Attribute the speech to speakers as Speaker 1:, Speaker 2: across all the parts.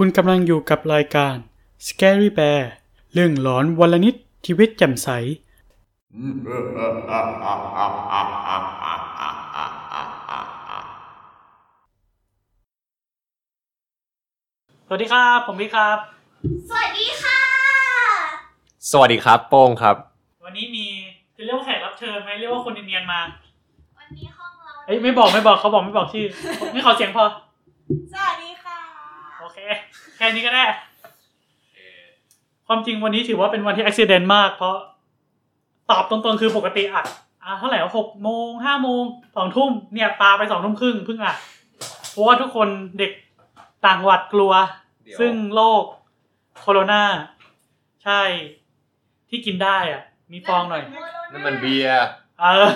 Speaker 1: คุณกำลังอยู่กับรายการ Scary Bear เรื่องหลอนวันละนิดชีวิตแจ่มใส สวัสดีครับ ผมพี่ครับ
Speaker 2: สวัสดีค่ะ
Speaker 3: สวัสดีครับโป้งครับ
Speaker 1: วันนี้มีจะเรียกว่าแขกรับเชิญไหมเรียกว่าคนเนียนๆมา
Speaker 2: วันนี้ห้องเรา
Speaker 1: เอ้ยไม่บอกไม่บอกเขาบอกไม่บอกชื่อ ไม่ขอเสียงพอ
Speaker 2: สวัสดีค่ะ
Speaker 1: โอ เคแค่นี้ก็ได้ ความจริงวันนี้ถือว่าเป็นวันที่อุบิเหตุมาก เพราะตอบตรงๆคือปกติอัดอะเท่าไหร่หกโมงห้าโมงสองทุ่มเนี่ยปาไปสองทุ่มครึ่งเพิ่งอัดเพราะว่าทุกคนเด็กต่างจังหวัดกลัว
Speaker 3: เดี๋ยว
Speaker 1: ซึ่งโรคโคโรนาใช่ ที่กินได้อะ มีฟองหน่อย
Speaker 3: นั่นมันเบียร์
Speaker 1: เออ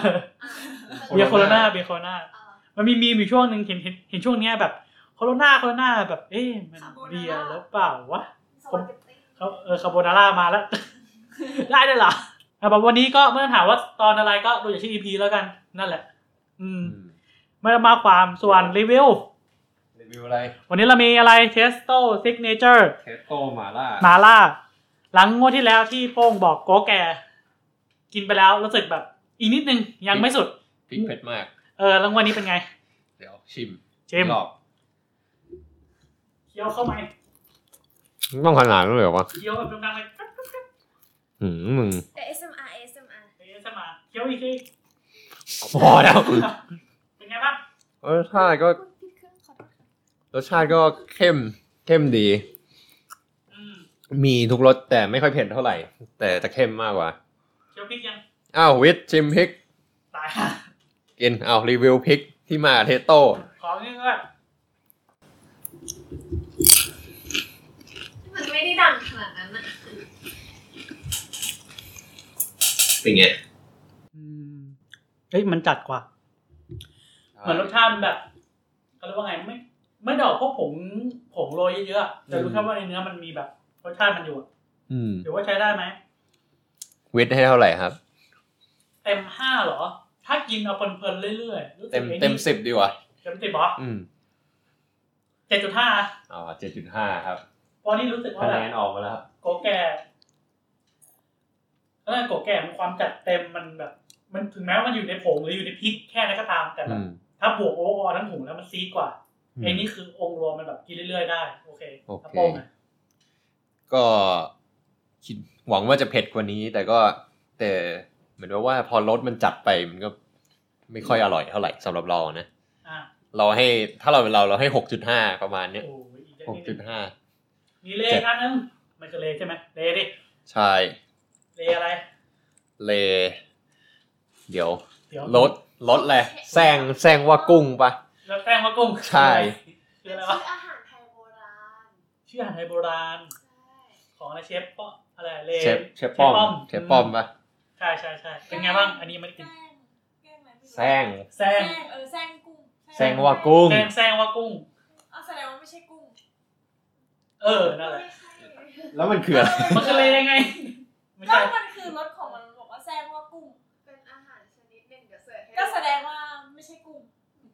Speaker 3: โคโรนา
Speaker 1: เบียร์โคโรนาเบียร์โคโรนามันมีมีมอยู่ช่วงหนึ่งเห็นเห็นเห็นช่วงเนี้ยแบบ โคโรนาโคโรนาแบบ เอ๊ะมันเบียร์แล้วเปล่าวะผมเขาเออคาโบนาร่ามาแล้ว ได้เลยเหรออะแบบวันนี้ก็เมื่อถามว่าตอนอะไรก็ดูจากชื่อ EP แล้วกันนั่นแหละ อืมไม่ได้มาความส่วนรีวิว
Speaker 3: รีวิวอะไร
Speaker 1: วันนี้เรามีอะไร Testo Signature
Speaker 3: เทสโต้หมาล่า
Speaker 1: มาล่า หลังงวดที่แล้วที่โป้งบอกโกแก กินไปแล้วรู้สึกแบบ อีกนิดนึงยังไม่สุด
Speaker 3: พริกเผ็ดมาก
Speaker 1: เออแล้วงวันนี้เป็นไง
Speaker 3: เดี๋ยวชิม
Speaker 1: ชิม
Speaker 3: รอบ
Speaker 1: เคี้ยวเข้ามา
Speaker 3: ต้องขนาดนั้นเลยเหรอวะ
Speaker 1: เคี้ยวแบบดังๆเลย
Speaker 3: หืมมึง
Speaker 2: เอ SMR ASMR
Speaker 1: เอ๊ะสมาเคี้ยวอีกที
Speaker 3: พอแล้ว
Speaker 1: เป็นไงบ้าง
Speaker 3: รสชาติก็
Speaker 2: ปิดเครื่องขอโทษค่ะ
Speaker 3: รสชาติก็เข้มเข้มดี
Speaker 1: อืม
Speaker 3: มีทุกรสแต่ไม่ค่อยเผ็ดเท่าไหร่ แต่จะเข้มมากกว่า
Speaker 1: เคี้ยวพริกยัง
Speaker 3: อ้าววิทย์ชิมพริก
Speaker 1: ตายห่า
Speaker 3: กินอ้าวรีวิวพริกที่มาเทสโต้
Speaker 1: ขอนี่ก็
Speaker 2: มั ไม่ได้ดังขนาดนั้นอะ
Speaker 3: เป็นไง
Speaker 1: อืมเฮ้ยมันจัดกว่า เหมือนรสชาติมันแบบเขาเรียกว่าไงไม่ไม่ดอกพวกผงผงโรยเยอะๆอะแต่รู้แค่ว่าในเนื้อมันมีแบบรสชาติมันอยู่อะ
Speaker 3: อืม
Speaker 1: ถือว่าใช้ได้ไหม
Speaker 3: วิทย์ให้เท่าไหร่ครับ
Speaker 1: เต็มห้าเหรอ ถ้ากินเอาเพลินๆเรื่อยๆรู้สึ
Speaker 3: เต็
Speaker 1: ก
Speaker 3: ม
Speaker 1: ไอ้นี่
Speaker 3: เต็มสิบดีกว่า
Speaker 1: เต็มสิบเหรอ
Speaker 3: อืม
Speaker 1: เจ็ดจุดห้า
Speaker 3: อ๋อเจ็ดจุดห้าครับ
Speaker 1: เพราะนี่รู้สึกว่า
Speaker 3: คะ
Speaker 1: แบ
Speaker 3: แน
Speaker 1: บ
Speaker 3: นออกมาแล้วครับ
Speaker 1: โกแก่แล้วโกแก่มันความจัดเต็มมันแบบ มันถึงแม้ว่ามันอยู่ในผงหรืออยู่ในพริกแค่นั้นก็ตาม แต่แบ
Speaker 3: อื
Speaker 1: บ
Speaker 3: ม
Speaker 1: ถ้าบวกโอเวอร์ทั้งถุงแล้วมันซีดกว่า
Speaker 3: อืม
Speaker 1: ไอ้นี่คือองค์รวมมันแบบกินเรื่อยๆได้ โอเค
Speaker 3: โอเค
Speaker 1: แล้วโป้งอะ
Speaker 3: ก็คิดหวังว่าจะเผ็ดกว่านี้ แต่ก็แต่เหมือนว่าพอรสมันจัดไปมันก็ไม่ค่อยอร่อยเท่าไหร่สำหรับเรานะ
Speaker 1: อะ
Speaker 3: เราให้ถ้าเราเป็นเราเราให้หกจุดห้าประมาณเนี้ย
Speaker 1: โอ้ยอีก
Speaker 3: หก
Speaker 1: นิด
Speaker 3: จุด
Speaker 1: นึง
Speaker 3: ห้า
Speaker 1: มีเลขอันนึงมันคือเลใช่ไหมเลดิ
Speaker 3: ใช่
Speaker 1: เลอะไร
Speaker 3: เล เดี๋ยว
Speaker 1: เดี๋ยว
Speaker 3: รสรสอะไรแซงแซงว่ากุ้งปะ
Speaker 1: แล้วแป้งว่ากุ้ง
Speaker 3: ใช่
Speaker 1: คืออะไร
Speaker 2: ชื่
Speaker 1: วะ
Speaker 2: ออาหารไทยโบราณ
Speaker 1: ชื่ออาหารไทยโบราณ
Speaker 2: ใช่
Speaker 1: ของอะไรเชฟป้ออะไรเล
Speaker 3: เชฟเชฟป้อมเชฟป้อมปะ
Speaker 1: ใช่ใช่ใช่เป็นไงบ้างอันนี้ไม่ได้กิน
Speaker 2: แกล้งแกล้งอะไรไม่รู้
Speaker 3: แซง
Speaker 1: แซง
Speaker 2: เออแซงกุ้ง
Speaker 3: แซงว่ากุ้ง
Speaker 1: แซงแซงว่ากุ้ง
Speaker 2: อ้าวแสดงว่าไม่ใช่กุ้ง
Speaker 1: เออนั่นแหละ
Speaker 2: ไม่ใช่
Speaker 3: แล้วมันคืออะไร
Speaker 1: มันคือเลยังไงไม่
Speaker 2: ก็
Speaker 1: ใช่
Speaker 2: มันคือรสของมันบอกว่าแซงว่ากุ้ง
Speaker 4: เป็นอาหารชนิดหนึ่งเดี๋ยวเสิร์ฟให้
Speaker 2: ก็แสดงว่าไม่ใช่กุ้ง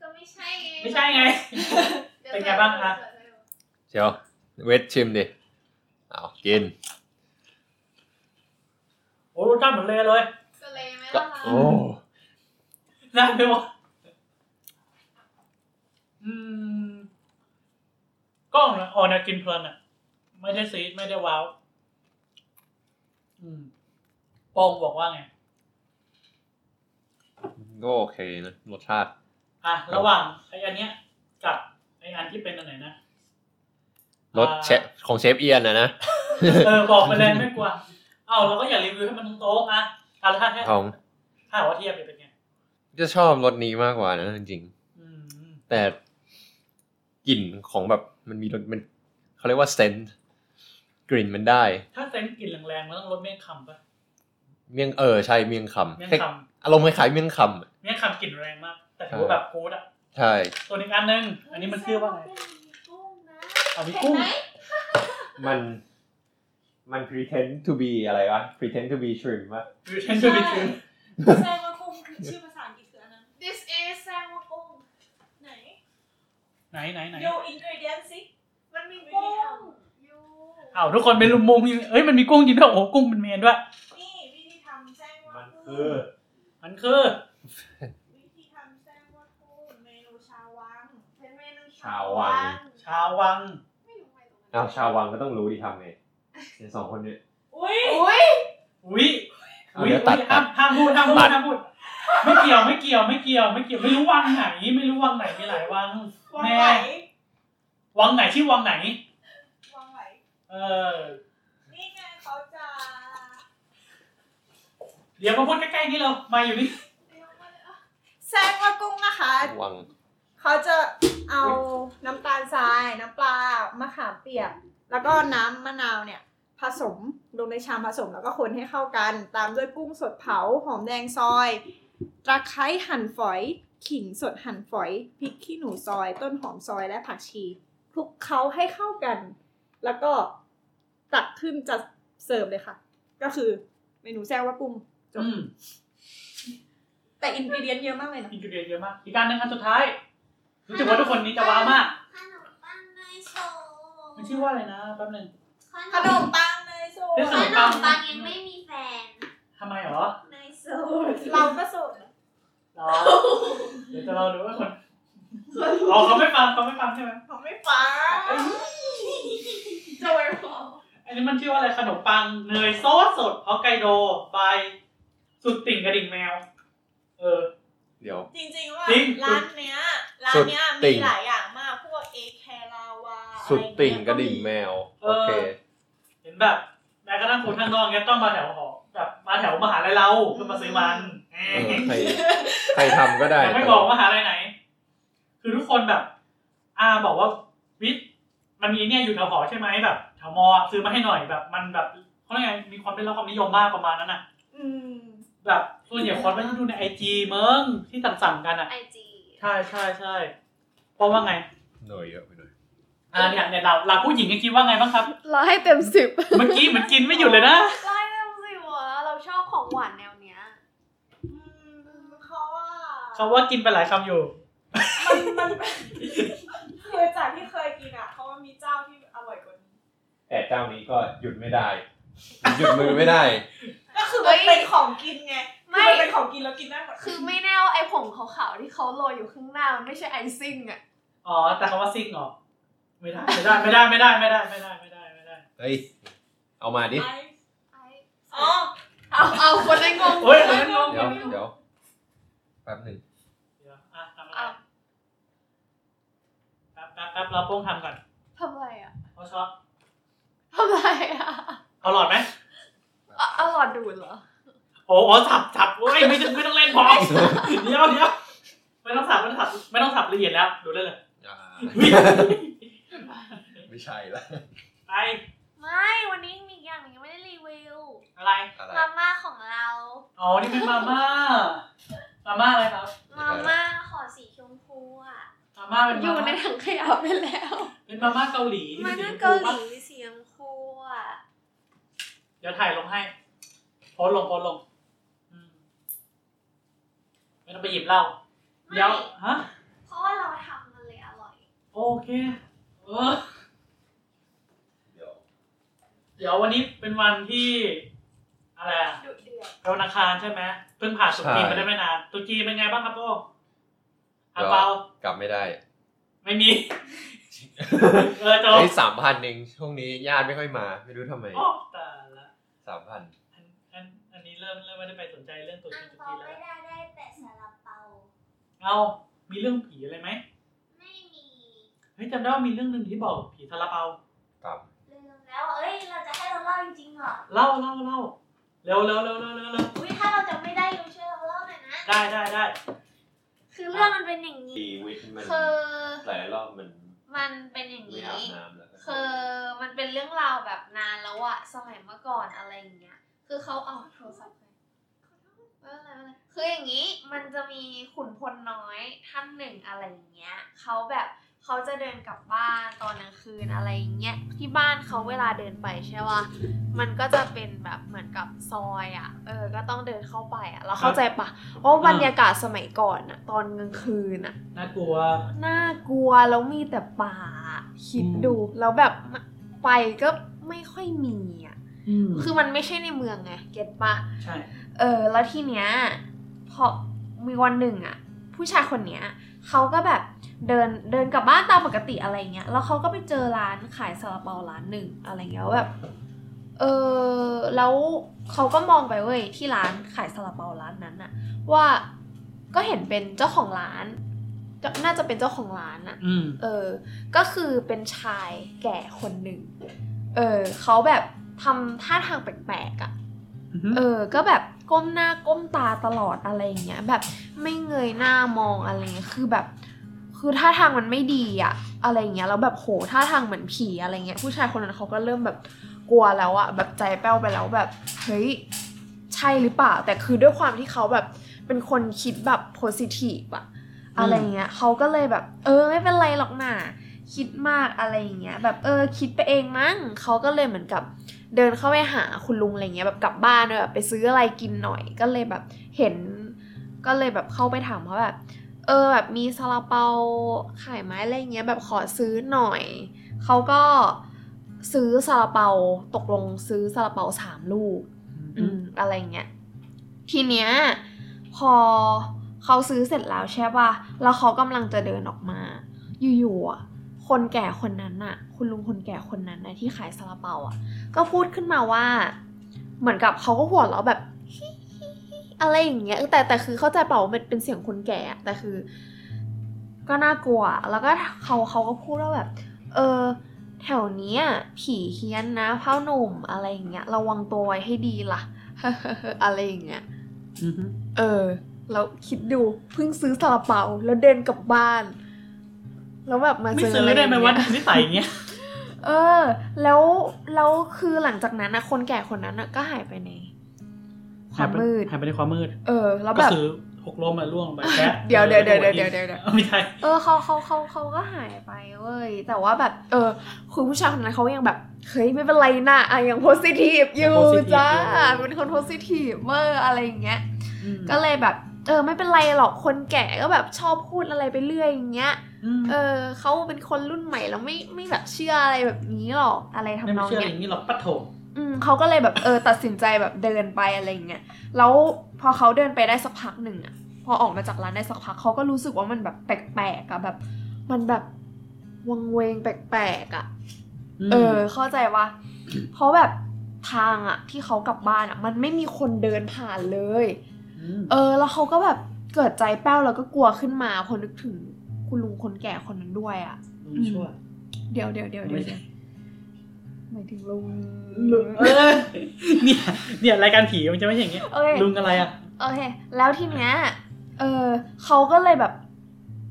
Speaker 4: ก็ไม่ใช่ไง
Speaker 1: ไม่ใช่ไง
Speaker 4: ดี๋ยว
Speaker 1: เป็นไงบ้างคะ
Speaker 4: เสิร์ฟให้ดู
Speaker 3: เชียวเวทชิมดิเอากิน
Speaker 1: โอ้รสชาติเหมือนเลเลย
Speaker 4: ก็เลยไหม
Speaker 3: ก็
Speaker 4: ล่ะคะ
Speaker 3: โอ้
Speaker 1: น่าไปวะอืมก็ออกแนวกินเพลินอะ ไม่ได้ซีดไม่ได้ว้าวอืมโป้งบอกว่าไง
Speaker 3: ก็โอเคนะรสชาติ
Speaker 1: อะ ระหว่างไอ้อันเนี้ย กับไอ้อันที่เป็นอันไหนนะ
Speaker 3: รสเชฟของเชฟเอียนนะนะ
Speaker 1: เออบอกไปเลยไม่กลัวเอ้าเราก็อย่ารีวิวให้มันตรงๆนะอะแล้วถ้าแค่
Speaker 3: ของ
Speaker 1: ถ้าหากว่าเทียบเนี่ยเป็นไง
Speaker 3: จะชอบรสนี้มากกว่านะจริง
Speaker 1: อืม
Speaker 3: ๆแต่กลิ่นของแบบมันมีรสมันเขาเรียกว่าเซนต์ กลิ่นมันได้
Speaker 1: ถ้าเซนส์กลิ่นแรงๆมันต้องลดเมี่ยงคำปะ
Speaker 3: เมี่ยงเออใช่เมี่ยงคำ
Speaker 1: เมี่ยง
Speaker 3: เทค
Speaker 1: ค
Speaker 3: อารมณ์คล้ายๆเมี่ยงคำอะำ
Speaker 1: เมี่ยงคำกลิ่นแรงมาก แต่ถือว่าแบบกูดอะ
Speaker 3: ใช่
Speaker 1: ส่วนอีกอันนึงอันนี้มันชื่อว่าไง
Speaker 2: กุ้งนะ
Speaker 1: อันนี้กุ้ง
Speaker 2: เห็นไหม
Speaker 3: มันมัน pretend to be อะไรวะ pretend to be shrimp วะ
Speaker 1: ยูเทนจูบิทู
Speaker 2: แซงว่ากุ้งคือชื่อภาษาอังกฤษคืออันนั้น
Speaker 4: This is แซงว่ากุ้ง
Speaker 2: ไหน
Speaker 1: ไหนไหนไหน
Speaker 2: ดูอินกรีเดียนสิ
Speaker 4: มันมีกุ้ง
Speaker 1: อ้าวทุกคนเป็นลุมมุมเอ้ยมันมีกุ้งจริงด้วยโอ้โหกุ้งเป็นเมนด้วย
Speaker 2: นี่วิธีทำแซงว่า
Speaker 1: มัน
Speaker 2: กุ้
Speaker 1: คือ
Speaker 2: ง
Speaker 1: มันคือ
Speaker 2: วิธีทำแซงว่ากุ้งเมนูชาววัง
Speaker 4: เป็นเมนู
Speaker 3: ชาววัง
Speaker 1: ชาววัง
Speaker 4: ไม่รู้ไปตรงนั้น
Speaker 3: อ้าวชาววังก็ต้องรู้ดีทำไงเนี่ยสองคนเนี่ย
Speaker 2: อุ้ย
Speaker 4: อุ้ย
Speaker 1: อุ้ย
Speaker 3: เอาเดี๋ยวตัด
Speaker 1: ห้ามห้ามพูดห้ามพู
Speaker 3: ตั
Speaker 1: ด
Speaker 3: ด
Speaker 1: ห้ามพูดไม่เกี่ยวไม่เกี่ยวไม่เกี่ยวไม่เกี่ยวไม่รู้วังไหน ไม่รู้วังไหนมีหลายวัง
Speaker 2: วัง
Speaker 1: แม่
Speaker 2: ไหล
Speaker 1: วังไหนชื่อวังไหน
Speaker 2: วังไหล
Speaker 1: เออ
Speaker 2: นี่ไงเขาจะ
Speaker 1: เดี๋ยวมาพูดใกล้ๆนี่เรามาอยู่นี่
Speaker 2: แซงว่ากุ้งนะคะ
Speaker 3: วัง
Speaker 2: เขาจะเอาน้ำตาลทราย น้ำปลามะขามเปียก แล้วก็น้ำมะนาวเนี่ย ผสมลงในชามผสมแล้วก็คนให้เข้ากัน ตามด้วยกุ้งสดเผา หอมแดงซอย ตะไคร้หั่นฝอย ขิงสดหั่นฝอย พริกขี้หนูซอย ต้นหอมซอยและผักชี คลุกเคล้าให้เข้ากัน แล้วก็ ตักขึ้นจะเสิร์ฟเลยค่ะ ก็คือเมนูแซงว่ากุ้งจบ
Speaker 1: อืม
Speaker 2: แต่อินกิเดียนเยอะมากเลยนะ
Speaker 1: อินกิเดียนเยอะมาก อีกการหนึ่งอันสุดท้าย รู้สึกว่าทุกคนนี้จะว้าวมาก
Speaker 4: ขนมปังเนยโชว์
Speaker 1: มันชื่อว่าอะไรนะแป๊บหนึง
Speaker 2: ขนมปังเนยสู
Speaker 1: เฮ้ย
Speaker 4: ข
Speaker 1: ข
Speaker 4: น
Speaker 1: นมปัง
Speaker 4: มปังยังไม่มีแฟน
Speaker 1: ทำไมหรอ
Speaker 4: เนยโชว์
Speaker 2: เราก็สูตร
Speaker 1: หรอเดี๋ยวจะเราดูว่าคนอ๋อเขาไม่ฟังเขาไม่ฟังใช่ไหม
Speaker 2: เขาไม่ฟัง
Speaker 4: โจยพอ
Speaker 1: อันนี้มันชื่อว่าอะไรขนมปังเนยซอสสดฮอกไกโดบายสุดติ่งกระดิ่งแมว เออ
Speaker 3: เดี๋ยว
Speaker 2: จริงๆว่า
Speaker 1: จริง
Speaker 2: ร้านเนี้ยร้านเนี้ย
Speaker 3: สุดติ่
Speaker 2: มี
Speaker 3: ง
Speaker 2: หลายอย่างมากพวกเอแคลาวา
Speaker 3: สุดติ่ง
Speaker 2: อไเย
Speaker 3: กระดิ่งแมว
Speaker 1: เอ
Speaker 3: โอ
Speaker 1: อ
Speaker 3: เค
Speaker 1: เห็นแบบแม้กระทั่งคนข้างนอกเนี้ยต้องมาแถวหอแบบมาแถวมหาลัยเราเพื่อมาซื้อมันเอ
Speaker 3: เอ
Speaker 1: อ
Speaker 3: อใครใครทำก็ได้
Speaker 1: แต่ไม่บอกมหาลัยไหน คือทุกคนแบบอาบอกว่าวิทย์มันมีเนี่ยอยู่แถวหอใช่ไหมแบบ แถวมอซื้อมาให้หน่อยแบบ มันแบบเขาเรียกไงมีความได้รับความนิยมมากประมาณนั้นน่ะ
Speaker 2: อืม
Speaker 1: แบบส่วนใหญ่คนไม่ต้องดูในไอจีเมืองที่สั่งๆกันอะ
Speaker 4: ไอจี
Speaker 1: ใช่ใช่ใช่เพราะว่าไง
Speaker 3: หน่อยเยอะไปหน่อย
Speaker 1: อ่าเนี่ยเนี่ยเราเราผู้หญิงก็คิดว่าไงบ้างครับ
Speaker 5: เราให้เต็มสิบ
Speaker 1: เมื่อกี้เหมือนกินไม่หยุดเลยนะ
Speaker 5: เราให้เต็มสิบวะเราชอบของหวานแนวเนี้ย
Speaker 2: อืมเขาว่า
Speaker 1: เขาว่ากินไปหลายคำอยู่
Speaker 2: มันมันคือจากที่
Speaker 3: แต่เจ้านี้ก็หยุดไม่ได้ หยุดมือไม่ได้
Speaker 2: ก็คือมันเป็นของกินไง
Speaker 5: ไม่
Speaker 2: เป็นของกินแล้วกินได้หมด
Speaker 5: คือไม่แน่ว่าไอ้ผงขาวๆที่เขาโรยอยู่ข้างหน้ามันไม่ใช่ไอซิ่งอะ
Speaker 1: อ๋อแต่คำว่าซิ่งหรอไม่ได้ไม่ได้ไม่ได้ไม่ได้ไม่ได้ไม่ได้ไม่ได้
Speaker 3: เฮ้ยเอามาดิ
Speaker 2: อ๋
Speaker 5: อเอาเอาคนนั้งง
Speaker 1: คนนั้
Speaker 3: เดี๋ยวเดี๋ยวแป๊บหนึ่ง
Speaker 1: อะทำอะไรแป๊บแป๊บแป๊บเราโป้งทำก่อน
Speaker 5: ทำอะไรอะ
Speaker 1: เขาชอบ
Speaker 5: ทำอะไรอะ
Speaker 1: เอาหลอดไหม
Speaker 5: อะเอาหลอดดูดเหรอ
Speaker 1: โอ้โหสับสับโอ้ยไม่ต้องไม่ต้องเล่นพอเดี๋ยวเดี๋ยวไม่ต้องสับไม่ต้องสับไม่ต้องสับละเอียดแล้ว ดูได้เลย
Speaker 3: อ่า
Speaker 1: อุ๊ย
Speaker 3: ไม่ใช่ละ
Speaker 1: ไป
Speaker 5: ไม่วันนี้มีอีกอย่างหนึงยังไม่ได้รีวิว
Speaker 1: อะไร
Speaker 3: อะไร
Speaker 5: มาม่าของเรา
Speaker 1: อ๋อ นี่เป็นมาม่า มาม่าอะไรครับ
Speaker 5: มาม่าห่อสีชมพูอะ
Speaker 1: มาม่าเป็น
Speaker 5: อ
Speaker 1: มา
Speaker 5: ยู่ใน
Speaker 1: ม่า
Speaker 5: ถังขยะไปแล้ว
Speaker 1: เป็นมาม่าเกาหลี
Speaker 5: มา
Speaker 1: ที่
Speaker 5: ม่า
Speaker 1: สีช
Speaker 5: เกาม
Speaker 1: พู
Speaker 5: ห
Speaker 1: ปะ
Speaker 5: ลีสีชมพูอะ
Speaker 1: เดี๋ยวถ่ายลงให้ โพสต์ลงโพสต์ลงอืมไม่ต้องไปหยิบเหล้า
Speaker 4: ไม่
Speaker 1: เดี๋ยวฮะ
Speaker 4: เพราะว่าเราทำมันเลยอร่อย
Speaker 1: โอเค เออ
Speaker 3: เดี๋ยว
Speaker 1: เดี๋ยววันนี้เป็นวันที่ อะไรอะ
Speaker 5: ดุเดือด
Speaker 1: เป็นวันอังคารใช่ไหมเพิ่งผ่านตรุษจีนไปได้ไม่นานตรุษจีนเป็นไงบ้างครับโป้อังเปาก
Speaker 3: ลับไม่ได้
Speaker 1: ไม่มี เออจบ
Speaker 3: เฮ้ยสามพันเองช่วงนี้ญาติไม่ค่อยมา ไม่รู้ทำไม
Speaker 1: โอ้แต่ละ
Speaker 3: สามพัน
Speaker 1: อันอันอันนี้เริ่มเริ่มไม่ได้ไปสนใจเรื่องตรุษ
Speaker 4: อั
Speaker 1: จี
Speaker 4: ง
Speaker 1: นตรุษ
Speaker 4: เปา
Speaker 1: จีน
Speaker 4: ไม่
Speaker 1: แล้ว
Speaker 4: ได้ได้แต่ซาลาเปา
Speaker 1: เอามีเรื่องผีอะไรไหม
Speaker 4: ไม่มี
Speaker 1: เฮ้ยจำได้ว่ามีเรื่องหนึ่งที่บอกผีซาลาเปา
Speaker 3: กลับ
Speaker 4: ลืมแล้ว เอ้ย เราจะให้เราเล่าจริงๆเหรอ
Speaker 1: เล่าเล่าเล่าเร็วเร็วเร็วเร็วเร็วเร็ว
Speaker 4: อุ้ยถ้าเราจำไม่ได้ยูช่วยเราเล่าหน่อยนะ
Speaker 1: ได้ได้ได้
Speaker 4: คือเรื่องมันเป็นอย่างนี้
Speaker 3: ดีวิทมัน
Speaker 5: คือ
Speaker 3: หลายรอบมัน
Speaker 5: มันเป็นอย่าง
Speaker 3: ไม่
Speaker 5: นี้
Speaker 3: อาบน้ำแล้วก็
Speaker 5: คือมันเป็นเรื่องราวแบบนานแล้วอะสมัยเมื่อก่อนอะไรอย่างเงี้ย คือเขาเอาโทรศัพท์ไปไม่เป็นไรไม่เป็นไรคืออย่างนี้มันจะมีขุนพลน้อยท่านหนึ่งอะไรอย่างเงี้ยเขาแบบ เขาจะเดินกลับบ้านตอนกลางคืนอะไรอย่างเงี้ยที่บ้านเขาเวลาเดินไปใช่ป่ะมันก็จะเป็นแบบเหมือนกับซอยอะเออ ก็ต้องเดินเข้าไปอะเราเข้าใจปะเพราะบรรยากาศสมัยก่อนอะตอนกลางคืนอะ
Speaker 1: น่ากลัว
Speaker 5: น่ากลัวแล้วมีแต่ป่าคิด
Speaker 1: อืม
Speaker 5: ดูแล้วแบบไปก็ไม่ค่อยมีอะ
Speaker 1: อืม
Speaker 5: คือมันไม่ใช่ในเมืองไงเก็ตปะ
Speaker 1: ใช่
Speaker 5: เออ แล้วทีเนี้ยพอมีวันหนึ่งอะผู้ชายคนเนี้ยเขาก็แบบ เดินเดินกลับบ้านตามปกติอะไรเงี้ย แล้วเขาก็ไปเจอร้านขายซาลาเปาร้านหนึ่งอะไรเงี้ยแล้วแบบเออแล้วเขาก็มองไปเว้ยที่ร้านขายซาลาเปาร้านนั้นอะว่าก็เห็นเป็นเจ้าของร้านจะน่าจะเป็นเจ้าของร้านอะ
Speaker 1: อืม
Speaker 5: เออ ก็คือเป็นชายแก่คนหนึ่งเออเขาแบบทำท่าทางแปลกๆอะ่ะเออ ก็แบบก้มหน้าก้มตาตลอดอะไรอย่างเงี้ย แบบไม่เงยหน้ามองอะไรเงี้ย คือแบบ คือท่าทางมันไม่ดีอะอะไรอย่างเงี้ยแล้วแบบโหท่าทางเหมือนผีอะไรเงี้ยผู้ชายคนนั้นเขาก็เริ่มแบบกลัวแล้วอะแบบใจแป้วไปแล้วแบบเฮ้ยใช่หรือเปล่า แต่คือด้วยความที่เขาแบบเป็นคนคิดแบบโพสิทีฟอะอะไรเงี้ยเขาก็เลยแบบ เออไม่เป็นไรหรอกน่าคิดมากอะไรอย่างเงี้ยแบบเออคิดไปเองมั้งเขาก็เลยเหมือนกับเดินเข้าไปหาคุณลุงอะไรเงี้ยแบบกลับบ้านแบบไปซื้ออะไรกินหน่อย ก็เลยแบบเห็น ก็เลยแบบเข้าไปถามเขาแบบ เออแบบมีซาลาเปาขายไหมอะไรเงี้ยแบบขอซื้อหน่อย เขาก็ซื้อซาลาเปาตกลงซื้อซาลาเปาสามลูกอืมอะไรเงี้ยทีเนี้ยพอเขาซื้อเสร็จแล้วใช่ป่ะแล้วเขากำลังจะเดินออกมา อยู่ๆอะคนแก่คนนั้นน่ะ คุณลุงคนแก่คนนั้นนะที่ขายซาลาเปาอะ ก็พูดขึ้นมาว่า เหมือนกับเขาก็หัวเราะแบบ อะไรอย่างเงี้ยแต่แต่คือเข้าใจเปล่าว่ามันเป็นเสียงคนแก่อะแต่คือ ก็น่ากลัว แล้วก็เขาเขาก็พูดว่าแบบ เออ แถวเนี้ยผีเฮี้ยนนะเพ่อหนุ่มอะไรอย่างเงี้ยระวังตัวไว้ให้ดีล่ะอะไรอย่างเงี้ย
Speaker 1: อือฮึ
Speaker 5: เออแล้วคิดดูเพิ่งซื้อซาลาเปาแล้วเดินกลับบ้าน แล้วแบบมา
Speaker 1: ไม่
Speaker 5: เจอ
Speaker 1: ซื้อ
Speaker 5: อะไร
Speaker 1: ได้ไหมวะ
Speaker 5: อย่างเงี้ย
Speaker 1: นิสัยอย่างเงี้ย
Speaker 5: เออ แล้วแล้วคือหลังจากนั้นนะคนแก่คนนั้นนะก็หายไปใน ความมืด
Speaker 1: หายไปในความมืด
Speaker 5: เออ แล้ว
Speaker 1: ก็
Speaker 5: แบบ
Speaker 1: คือหกล้มมาล่วงไปแค่
Speaker 5: เดี๋ยวเดี๋ยวเดี๋ยวเดี๋ยวเดี๋ยวเดี๋ยวเดี๋ยว
Speaker 1: ไม่ใช่
Speaker 5: เออเขาเขาเขาเขาก็หายไปเว้ยแต่ว่าแบบ เออคือผู้ชายคนนั้นเขายังแบบเฮ้ยไม่เป็นไรนะอะยังโพสิทีฟอยู่
Speaker 1: positive
Speaker 5: จ้า
Speaker 1: อยู่
Speaker 5: เป็นคนโพสิทีฟเมื่ออะไรอย่างเงี้ย
Speaker 1: อืม
Speaker 5: ก็เลยแบบ เออ ไม่เป็นไรหรอกคนแก่ก็แบบชอบพูดอะไรไปเรื่อยอย่างเงี้ย
Speaker 1: ม
Speaker 5: เออเขาเป็นคนรุ่นใหม่แล้วไม่ไม่แบบเชื่ออะไรแบบนี้หรอกอะไร
Speaker 1: ไม่
Speaker 5: ทำนอง
Speaker 1: เชื่ออ
Speaker 5: เนี้ย
Speaker 1: ย่างนี้หรอกปะโถ
Speaker 5: อืมเขาก็เลยแบบเออตัดสินใจแบบเดินไปอะไรอย่างเงี้ยแล้วพอเขาเดินไปได้สักพักหนึ่งอะพอออกมาจากร้านได้สักพักเขาก็รู้สึกว่ามันแบบแปลกๆอะแบบ มันแบบวังเวงแปลกๆอะ
Speaker 1: ม
Speaker 5: เออ เข้าใจว่าเพราะแบบทางอะที่เขากลับบ้านอะมันไม่มีคนเดินผ่านเลย
Speaker 1: ม
Speaker 5: เออ แล้วเขาก็แบบเกิดใจแป้วแล้วก็กลัวขึ้นมาพอนึกถึงคุณลุงคนแก่คนนั้นด้วยอะ
Speaker 1: ลุงชั่ว
Speaker 5: เดี๋ยวเดี๋ยวเดี๋ยวเดี๋ยว
Speaker 1: ไม่ใช่
Speaker 5: หมายถึงลุง
Speaker 1: ลุงเออเนี่ยเนี่ยรายการผีมันจะไม่ใช่อย่างเงี้ย
Speaker 5: โอเค
Speaker 1: ลุงอะไรอะ
Speaker 5: โอเค แล้วทีเนี้ยเออเขาก็เลยแบบ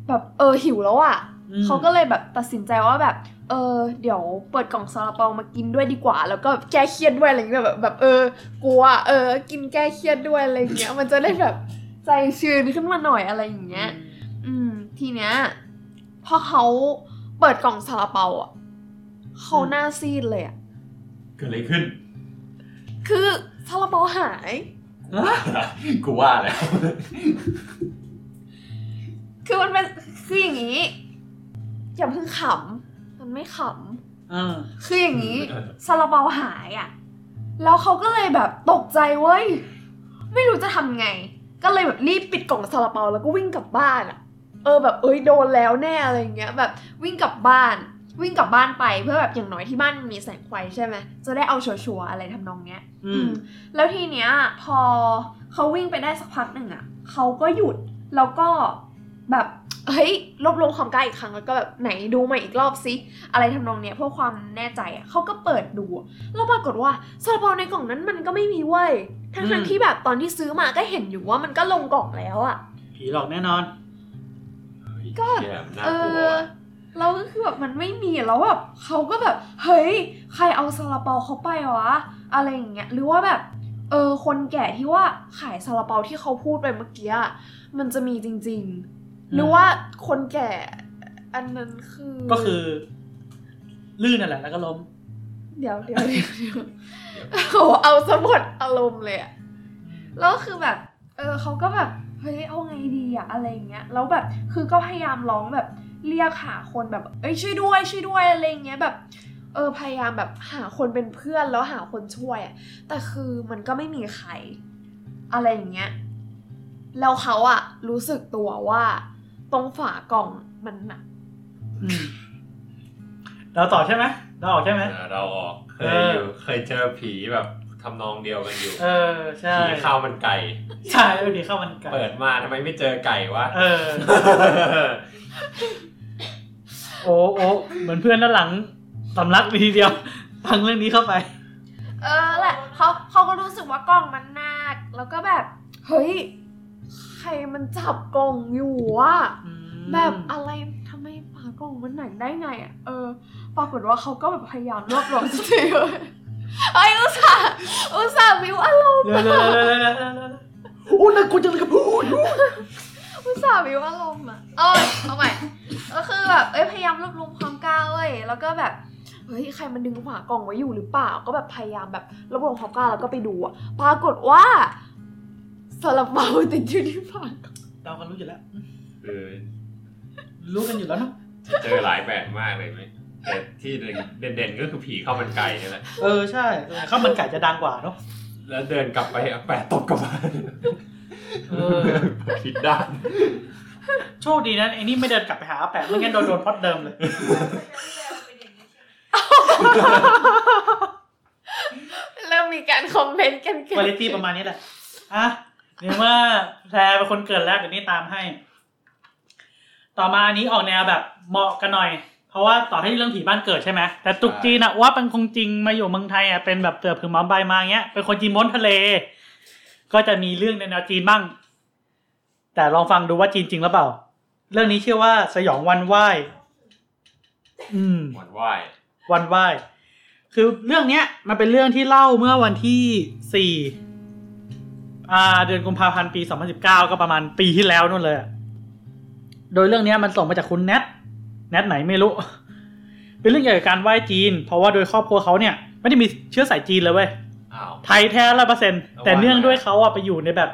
Speaker 5: แบบเออหิวแล้วอะ่ะ
Speaker 1: อืม
Speaker 5: เขาก็เลยแบบตัดสินใจว่าแบบ เออ เดี๋ยวเปิดกล่องซาลาเปามากินด้วยดีกว่า แล้วก็แก้เครียดด้วยอะไรอย่างเงี้ยแบบแบบเออกลัว เออ กินแก้เครียดด้วยอะไรอย่างเงี้ย มันจะได้แบบใจชื้นขึ้นมาหน่อยอะไรอย่างเงี้ย อืม ทีเนี้ยพอเขาเปิดกล่องซาลาเปาอะ เขาหน้าซีดเลยอะ
Speaker 3: เกิดอะไรขึ้น
Speaker 5: คือซาลาเปาหาย
Speaker 3: กูว่าแล้ว
Speaker 5: คือมันเป็นคืออย่างนี้ อย่าเพิ่งขำมันไม่ข
Speaker 1: อ่าำ
Speaker 5: คืออย่างนี้ซาลาเปาหายอะแล้วเขาก็เลยแบบตกใจเว้ย ไม่รู้จะทำไง ก็เลยแบบรีบปิดกล่องซาลาเปาแล้วก็วิ่งกลับบ้านอะเออแบบเอ้ยโดนแล้วแน่อะไรอย่างเงี้ย แบบวิ่งกลับบ้าน วิ่งกลับบ้านไปเพื่อแบบอย่างน้อยที่บ้านมันมีแสงไฟใช่ไหมจะได้เอาชัวร์ๆอะไรทำนองเนี้ย
Speaker 1: อื
Speaker 5: อื
Speaker 1: ม
Speaker 5: มแล้วทีเนี้ย พอเขาวิ่งไปได้สักพักหนึ่งอะเขาก็หยุดแล้วก็แบบเฮ้ยรวบรวมความกล้าอีกครั้งแล้วก็แบบไหนดูใหม่อีกรอบซิอะไรทำนองเนี้ยเพื่อความแน่ใจอะเขาก็เปิดดูอะแล้วปรากฏว่าซาลาเปาในกล่องนั้นมันก็ไม่มีเว้ยทั้ง
Speaker 1: อื
Speaker 5: ทั้ง
Speaker 1: ม
Speaker 5: ที่แบบตอนที่ซื้อมาก็เห็นอยู่ว่ามันก็ลงกล่องแล้วอะ
Speaker 1: ผีหลอกแน่นอน
Speaker 5: ก็
Speaker 3: เหี้ยน่า
Speaker 5: เอก
Speaker 3: ลัว
Speaker 5: อ แล้วก็คือแบบมันไม่มีแล้วแบบเขาก็แบบเฮ้ยใครเอาซาลาเปาเขาไปวะอะไรอย่างเงี้ยหรือว่าแบบเออคนแก่ที่ว่าขายซาลาเปาที่เขาพูดไปเมื่อกี้อะมันจะมีจริง ๆ หรือว่าคนแก่อันนั้นคือ
Speaker 1: ก็คือ ลื่นนั่นแหละแล้วก็ล้ม
Speaker 5: เดี๋ยวเดี๋ยวเดี๋ยวเดี๋ยวโหเอาสมดอารมณ์เลยอะแล้วก็คือแบบ เออเขาก็แบบเฮ้ยเอาไงดีอะอะไรอย่างเงี้ยแล้วแบบคือก็พยายามร้องแบบ เรียกหาคนแบบ เอ้ยช่วยด้วยช่วยด้วยอะไรอย่างเงี้ยแบบเเออพยายามแบบหาคนเป็นเพื่อนแล้วหาคนช่วยอะแต่คือมันก็ไม่มีใคร อะไรอย่างเงี้ยแล้วเขาอะรู้สึกตัวว่า ตรงฝากล่องมันหนัก
Speaker 1: อืมเราต่อใช่ไหมเราออกใช่ไหม
Speaker 3: อ่าเราออกเค
Speaker 1: เอยอ
Speaker 3: อยู่เคยเจอผีแบบทำนองเดียวกันอยู่
Speaker 1: เออใช่
Speaker 3: ผีข้าวมันไก่
Speaker 1: ใช่เออดีข้าวมันไก่
Speaker 3: เปิดมาทำไมไม่เจอไก่วะ
Speaker 1: เออ โอ้โอ้เหมือนเพื่อนด้านหลังสำลักไปทีเดียวฟังเรื่องนี้เข้าไป
Speaker 5: เออแหละเขาเขาก็รู้สึกว่ากล่องมันหนัก แล้วก็แบบ เฮ้ย ใครมันจับกล่องอยู่วะแบบอะไรทำไมฝากล่องมันหนักได้ไงอะเออ ปรากฏว่าเขาก็แบบพยายามรวบรวมสติเว้ยไอ้ยอุตส่าห์อุตส่าห์วิวอารมณ์
Speaker 1: เร็วเร็วเร็วเร็วเร็วเร็วเร็วโอ้น่ากลัวจังเลยครับพูด
Speaker 5: อุตส่าห์วิวอารมณ์อะเออเอาใหม่ก็คือแบบเอ้ยพยายามรวบรวมความกล้าเว้ยแล้วก็แบบเฮ้ยใครมันดึงฝากล่องไว้อยู่หรือเปล่า ก็แบบพยายามแบบรวบรวมความกล้าแล้วก็ไปดูอะปรากฏว่าซาลาเปาติดอยู่ที่ฝากล่อง
Speaker 1: เรากันรู้อยู่แล้ว
Speaker 3: เออ
Speaker 1: รู้กันอยู่แล้วเนาะ
Speaker 3: เจอหลายแบบมากเลยไหมแต่ที่เด่นๆก็คือผีข้าวมันไก่นี่แหละ
Speaker 1: เออใช่เออข้าวมันไก่จะดังกว่าเนาะ
Speaker 3: แล้วเดินกลับไปเอาแปะตบกลับมา
Speaker 1: เออ
Speaker 3: ผิดด้าน
Speaker 1: โชคดีนะไอ้นี่ไม่เดินกลับไปหาอาแปะไม่งั้นโดนโดนพล็อดเดิมเลย
Speaker 5: เริ่มมีการคอมเมนต์กันเกิ
Speaker 1: คุณ
Speaker 5: ด
Speaker 1: ภาพประมาณนี้แหละอะเรียกว่าแพรเป็นคนเกิดแล้วเดี๋ยวนี้ตามให้ ต่อมาอันนี้ออกแนวแบบเหมาะกันหน่อย เพราะว่าต่อให้เรื่องผีบ้านเกิดใช่ไหมแต่ตุกจีนอะว่าเป็นคงจริงมาอยู่เมืองไทยอะเป็นแบบเตือผือหมอมใบมาเงี้ยเป็นคนจีนม้วนทะเล ก็จะมีเรื่องในแนวจีนบ้าง แต่ลองฟังดูว่าจีนจริงหรือเปล่า เรื่องนี้ชื่อว่าสยองวันไหว้อืม
Speaker 3: หวานไหว
Speaker 1: วันไหว้คือเรื่องเนี้ยมันเป็นเรื่องที่เล่าเมื่อวันที่สี่อ่าเดือนกุมภาพันธ์ปี2019ก็ประมาณปีที่แล้วนู่นเลยอะโดยเรื่องเนี้ยมันส่งมาจากคุณแนทแนทไหนไม่รู้ เป็นเรื่องเกี่ยวกับการไหว้จีน เพราะว่าโดยครอบครัวเขาเนี่ย ไม่ได้มีเชื้อสายจีนเลยเว้ย
Speaker 3: อ้าว
Speaker 1: ไทยแท้ร้อยเปอร์เซ็นต์
Speaker 3: เอา
Speaker 1: แต่เนื่อง
Speaker 3: ว่า
Speaker 1: ด้วยเขาอะไปอยู่ในแบบ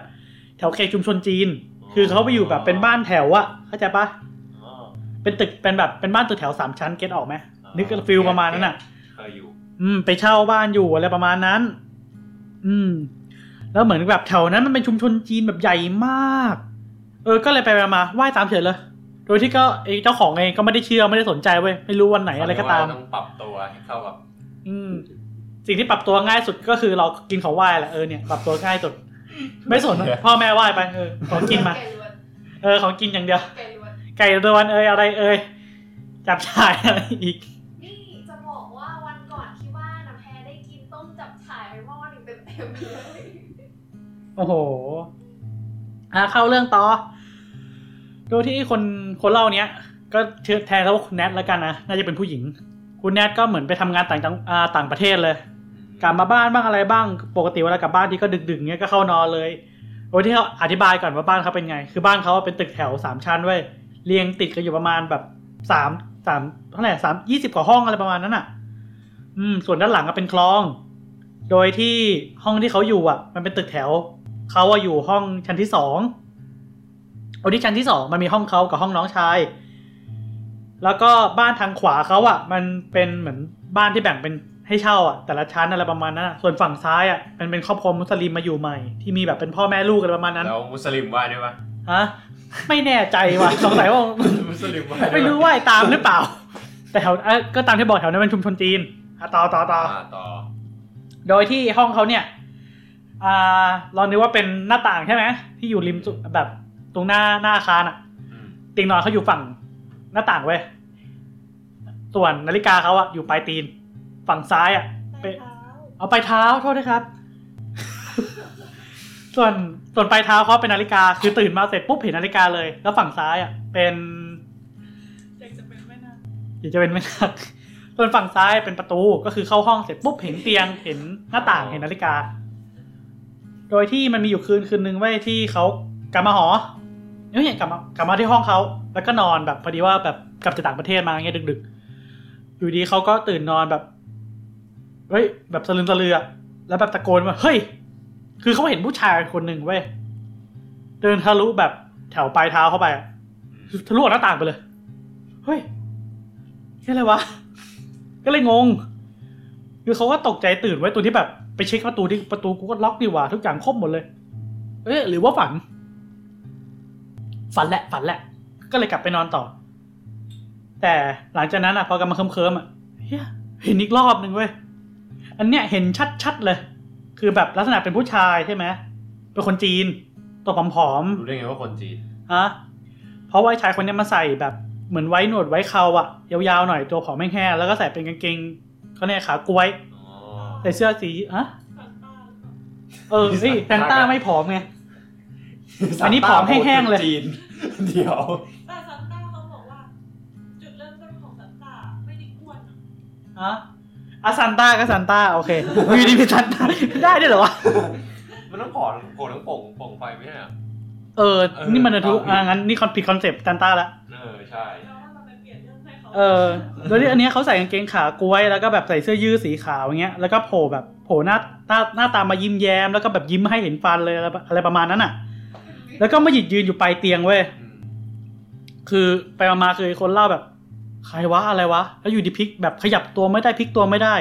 Speaker 1: แถวเขตชุมชนจีน
Speaker 3: อ๋อ
Speaker 1: คือเขาไปอยู่แบบเป็นบ้านแถวอะเข้าใจปะ
Speaker 3: อ๋อ
Speaker 1: เป็นตึกเป็นแบบเป็นบ้านตึกแถวสามชั้นเก็ตออกไหมนึกฟิลประมาณนั้นอะ
Speaker 3: เคยอยู่
Speaker 1: อืม ไปเช่าบ้านอยู่อะไรประมาณนั้น อืม แล้วเหมือนแบบแถวนั้นมันเป็นชุมชนจีนแบบใหญ่มาก เออ ก็เลยไปมาไหว้ตามเฉยเลยโดยที่ก็ไอ้เจ้าของเองก็ไม่ได้เชื่อไม่ได้สนใจเว้ยไม่รู้วันไหนอะไรก็ตาม
Speaker 3: เขเรียว่ต้องปรับตัวให้เข้ากับ
Speaker 1: อืม สิ่งที่ปรับตัวง่ายสุดก็คือเรากินของไหว้แหละเออเนี่ยปรับตัวง่ายสุด ไม่สนนะพ่อแม่ไหว้ไปเออของกินมา
Speaker 5: ไก่ล้วน
Speaker 1: เออของกินอย่างเดียว
Speaker 5: ไก่ล้วน
Speaker 1: ไก่รวนเอยอะไรเอยจับฉ่ายอะไรอีก
Speaker 5: นี่จะบอกว่าวันก่อนที่บ้านนะแพรได้กินต้มจับฉ่ายไปหม้อหนึ่งเต็มๆเลย
Speaker 1: โอ้โหอะเข้าเรื่องต่อโดยที่คนคนเล่าเนี้ย ก็เชื่อแทนเขาว่าคุณแนทแล้วกันนะน่าจะเป็นผู้หญิง คุณแนทก็เหมือนไปทำงานต่างจังอ่าต่างประเทศเลย กลับมาบ้านบ้างอะไรบ้าง ปกติเวลากลับบ้านที่ก็ดึกๆเงี้ยก็เข้านอนเลยโดยที่เขาอธิบายก่อนว่าบ้านเขาเป็นไง คือบ้านเขาเป็นตึกแถวสามชั้นเว้ยเรียงติดกันอยู่ประมาณแบบสามสามเท่าไหร่สามยี่สิบกว่าห้องอะไรประมาณนั้นอะ อืม ส่วนด้านหลังก็เป็นคลอง โดยที่ห้องที่เขาอยู่อะ มันเป็นตึกแถวเขาอะอยู่ห้องชั้นที่สองโอ้ที่ชั้นที่สองมันมีห้องเขากับห้องน้องชาย แล้วก็บ้านทางขวาเขาอะ มันเป็นเหมือนบ้านที่แบ่งเป็น ให้เช่าอะแต่ละชั้นอะไรประมาณนั้นอะส่วนฝั่งซ้ายอะมันเป็นครอบครัวมุสลิมมาอยู่ใหม่ ที่มีแบบเป็นพ่อแม่ลูกอะไรประมาณนั้น
Speaker 3: แล้วมุสลิมว่าด้วยปะ
Speaker 1: ฮะไม่แน่ใจว่ะสงสัยว่า
Speaker 3: มุสลิมว่าด้วยปะ
Speaker 1: ไม่รู้ว่าไอ้ตามหรือเปล่า แต่แถวเอ้ยก็ตามที่บอกแถวนั้นเป็นชุมชนจีนอะต่อต่อต่อ
Speaker 3: อ่าต่อ
Speaker 1: โดยที่ห้องเขาเนี่ยอ่าลองนึกว่าเป็นหน้าต่างใช่ไหมที่อยู่ริมสุดแบบตรงหน้าหน้าอาคารอะ
Speaker 3: อืม
Speaker 1: เตียงนอนเขาอยู่ฝั่งหน้าต่างเว้ยส่วนนาฬิกาเขาอะอยู่ปลายตีน ฝั่งซ้ายอะ
Speaker 2: ไป
Speaker 1: ไป
Speaker 2: เท้า
Speaker 1: เอาปลายเท้าโทษนะครับ ส่วนส่วนปลายเท้าเขาเป็นนาฬิกา คือตื่นมาเสร็จปุ๊บเห็นนาฬิกาเลย แล้วฝั่งซ้ายอะเป็นอยากจะเป็นแม่นาคอยากจะเป็นแม่นาคส่วนฝั่งซ้ายเป็นประตูก็คือเข้าห้องเสร็จปุ๊บเห็นเตียงเห็นหน้าต่างเห็นนาฬิกา โดยที่มันมีอยู่คืนคืนนึงไว้ยที่เขากลับมาหอเอ้ยกลับมากลับมาที่ห้องเขาแล้วก็นอนแบบพอดีว่าแบบกลับจากต่างประเทศมาเงี้ยดึก ๆ อยู่ดีเขาก็ตื่นนอนแบบ เฮ้ยแบบสลึมสลืออะแล้วแบบตะโกนว่าเฮ้ย คือเขาเห็นผู้ชายคนหนึ่งเว้ยเดินทะลุแบบแถวปลายเท้าเข้าไปทะลุออกหน้าต่างไปเลยเฮ้ยนี่อะไรวะก็เลยงง คือเขาก็ตกใจตื่นไว้ตัวที่แบบไปเช็คประตูที่ประตูกูก็ล็อกดีว่าทุกอย่างครบหมดเลย เอ๊ะหรือว่าฝัน ฝันแหละ ฝันแหละ ก็เลยกลับไปนอนต่อ แต่หลังจากนั้นอะพอกำลังเคิมๆอะเฮียเห็นอีกรอบหนึ่งเว้ย อันเนี้ยเห็นชัดๆเลย คือแบบลักษณะเป็นผู้ชายใช่ไหมเป็นคนจีน ตัวผอม
Speaker 3: รู้ได้ไงว่าคนจีน
Speaker 1: ๆฮะเพราะว่าไอ้ชายคนเนี้ยมาใส่แบบเหมือนไว้หนวดไว้เขาอะยาวๆหน่อยตัวผอมแห้งๆแล้วก็ใส่เป็นกางเกงเขาเนี่ยขาก๊วย
Speaker 3: อ๋อ
Speaker 1: ใส่เสื้อสีอะเออสิแซนต้าไม่ผอมไงอันนี้ผอมแห้งๆเลย
Speaker 3: จีนเดี๋ยว
Speaker 6: แต่ซันต้าเขาบอกว่า จุดเริ่มต้นของซันต้าไม่ได้อ้วนอะ
Speaker 1: อะอะซันต้าก็ซันต้าโอเคอยู่ดีมีซันต้าได้ด้วยเหรอวะ
Speaker 3: มันต้องผอมโผล่ทั้งโป่งโป่งไฟไม่ใช่เหรอ
Speaker 1: เออ
Speaker 3: เออ
Speaker 1: นี่มันทุก
Speaker 3: เอา
Speaker 1: อ่างั้นนี่คอนผิด concept ซันต้าละ
Speaker 3: เออ ใช่
Speaker 6: แล้วว่าเราไปเปลี่ยนเรื่องให้เขา
Speaker 1: เออแล้วที่อันเนี้ยเขาใส่กางเกงขาก๊วยแล้วก็แบบใส่เสื้อยืดสีขาวอย่างเงี้ย แล้วก็โผล่แบบโผล่หน้าหน้าหน้าตามายิ้มแย้มแล้วก็แบบยิ้มให้เห็นฟันเลยอะไรอะไรประมาณนั้นอะ แล้วก็มาหยุดยืนอยู่ปลายเตียงเว้ย
Speaker 3: อืม
Speaker 1: คือไปมาๆคือคนเล่าแบบ ใครวะอะไรวะ แล้วอยู่ดีพลิกแบบขยับตัวไม่ได้พลิกตัวไม่ได้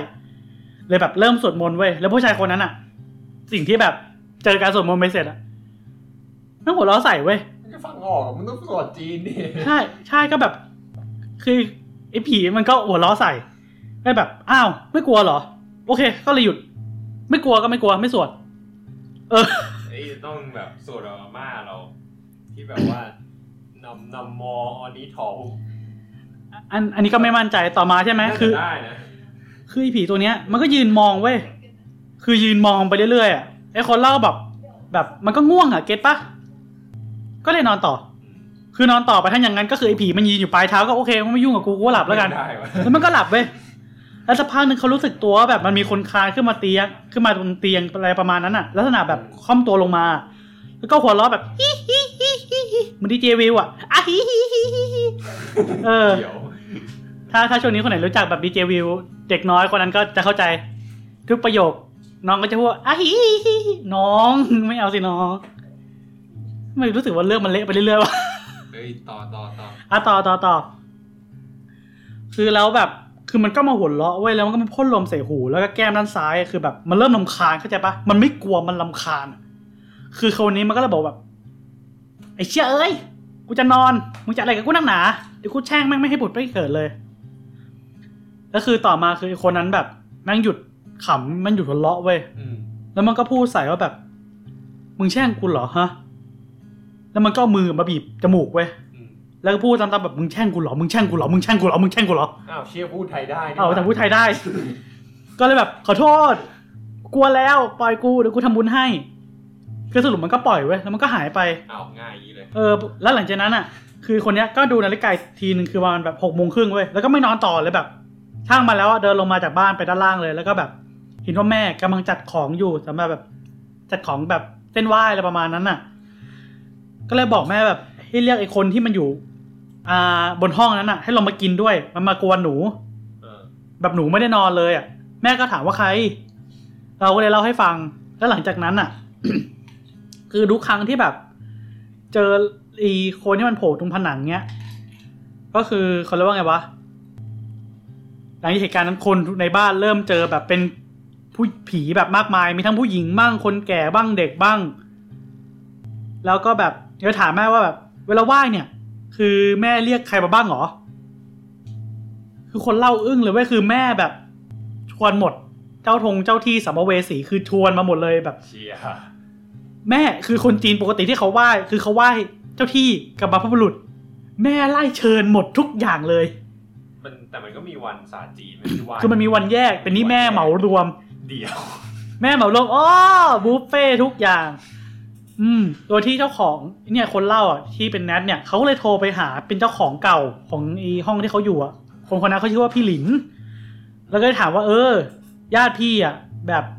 Speaker 1: เลยแบบเริ่มสวดมนต์เว้ยแล้วผู้ชายคนนั้นอะสิ่งที่แบบเจอการสวดมนต์ไปเสร็จอะนั่งหัวเราะใส่เว้ย
Speaker 3: มันจะฟังออกอะมันต้องสวดจีนดิ
Speaker 1: ใช่ใช่ก็แบบ คือไอ้ผีมันก็หัวล้อใส่ก็แบบอ้าว ไม่กลัวเหรอ โอเค ก็เลยหยุด ไม่กลัวก็ไม่กลัวไม่สวด เออ
Speaker 3: ไอ้ต้องแบบสวดอาม่าเรา ที่แบบว่านำนำมออนี้ถอ
Speaker 1: อันอันนี้ก็ไม่มั่นใจต่อมาใช่ไหม
Speaker 3: น่า
Speaker 1: คื
Speaker 3: จะ
Speaker 1: อ
Speaker 3: ได้นะ
Speaker 1: คือไอ้ผีตัวเนี้ย มันก็ยืนมองเว้ยคือยืนมองไปเรื่อยๆอะไอ้คนเล่าแบบ แบบมันก็ง่วงอะเก็ตปะก็เลยนอนต่อ คือนอนต่อไปถ้าอย่างนั้นก็คือไอ้ผีมันยืนอยู่ปลายเท้าก็โอเคมันไม่ยุ่งกับกูกูก็หลับแล้วกัน
Speaker 3: ได้วะ
Speaker 1: แล้วมันก็หลับเว้ย แล้วสักพักหนึ่งเขารู้สึกตัวว่าแบบมันมีคนคลานขึ้นมาเตียง ขึ้นมาบนเตียงอะไรประมาณนั้นอะลักษณะแบบค่อมตัวลงมา แล้วก็หัวเราะแบบฮิฮิฮิฮิฮิเห มือนดีเจวิวอะอะฮิฮิฮิฮิฮิเออ
Speaker 3: เดี๋ยว
Speaker 1: ถ้าถ้าช่วงนี้คนไหนรู้จักแบบดีเจวิวเด็กน้อยคนนั้นก็จะเข้าใจทุกประโยค น้องก็จะพูดว่าอะฮิฮิฮิฮิน้องไม่เอาสิน้องไม่รู้สึกว่าเรื่องมันเละไปเรื่อยๆวะ
Speaker 3: เฮ้ยต่อต่อต่อ
Speaker 1: อะต่อต่อต่อคือแล้วแบบคือมันก็มาหัวเราะเว้ยแล้วมันก็มาพ่นลมใส่หู แล้วก็แก้มด้านซ้ายคือแบบมันเริ่มลำคาญเข้าใจปะมันไม่กลัวมันลำคาญอะคือคนนี้มันก็เลยบอกแบบไอ้ เชี่ยเอ้ย กูจะนอน มึงจะอะไรกับกูนักหนา เดี๋ยวกูแช่งแม่งไม่ให้บุตรไม่เกิดเลยแล้วคือต่อมาคือไอ้คนนั้นแบบแม่งหยุดขำมันหยุดหัวเราะเว้ย
Speaker 3: อืม
Speaker 1: แล้วมันก็พูดใส่ว่าแบบ มึงแช่งกูเหรอฮะ แล้วมันก็เอามือมาบีบจมูกเว้ย
Speaker 3: อืม
Speaker 1: แล้วก็พูดซ้ำๆแบบมึงแช่งกูเหรอ มึงแช่งกูเหรอ มึงแช่งกูเหรอ มึงแช่งกูเหรอ
Speaker 3: อ้าวเชี่ยพูดไทยได้นี่
Speaker 1: เอาแต่พูดไทยได้ ก็เลยแบบขอโทษ กลัวแล้วปล่อยกูเดี๋ยวกูทำบุญให้ คือสรุปมันก็ปล่อยเว้ยแล้วมันก็หายไป
Speaker 3: อ้าวง่ายอย่างนี้เลย
Speaker 1: เออแล้วหลังจากนั้นอะ คือคนเนี้ยก็ดูนาฬิกาอีกทีหนึ่งคือประมาณแบบหกโมงครึ่งเว้ยแล้วก็ไม่นอนต่อเลยแบบช่างมาแล้วอะเดินลงมาจากบ้านไปด้านล่างเลย แล้วก็แบบเห็นว่าแม่กำลังจัดของอยู่สำหรับแบบจัดของแบบเส้นไหว้อะไรประมาณนั้นน่ะ ก็เลยบอกแม่แบบ ให้เรียกไอ้คนที่มันอยู่ อ่าบนห้องนั้นน่ะ ให้ลงมากินด้วย มันมากวนหนู
Speaker 3: เออ
Speaker 1: แบบหนูไม่ได้นอนเลยอะ แม่ก็ถามว่าใคร เราก็เลยเล่าให้ฟัง แล้วหลังจากนั้นอะ คือทุกครั้งที่แบบ เจออีคนที่มันโผล่ตรงผนังเนี้ย ก็คือเขาเรียกว่าไงวะหลังจากเหตุการณ์นั้นคนในบ้านเริ่มเจอแบบเป็นผู้ผีแบบมากมาย มีทั้งผู้หญิงบ้างคนแก่บ้างเด็กบ้าง แล้วก็แบบเดี๋ยวถามแม่ว่าแบบ เวลาไหว้เนี่ย คือแม่เรียกใครมาบ้างเหรอ คือคนเล่าอึ้งเลยเว้ยคือแม่แบบชวนหมด เจ้าทงเจ้าที่สัมภเวสีคือชวนมาหมดเลยแบบ
Speaker 3: เชีย
Speaker 1: แม่คือคนจีนปกติที่เขาไหว้คือเขาไหว้เจ้าที่กับบรรพบุรุษ แม่ไล่เชิญหมดทุกอย่างเลย
Speaker 3: มันแต่มันก็มีวันศาสตร์จีนไม่ใช่ว่า
Speaker 1: คือมันมีวันแยกแต่นี่แม่เหมารวม
Speaker 3: เดียว
Speaker 1: แม่เหมารวมอ๋อบุฟเฟ่ทุกอย่าง อืม โดยที่เจ้าของเนี่ยคนเล่าอะที่เป็นแนทเนี่ยเขาก็เลยโทรไปหาเป็นเจ้าของเก่าของไอีห้องที่เขาอยู่อะคนคนนั้นเขาชื่อว่าพี่หลิน แล้วก็เลยถามว่า เออ ญาติพี่อะ แบบอ่า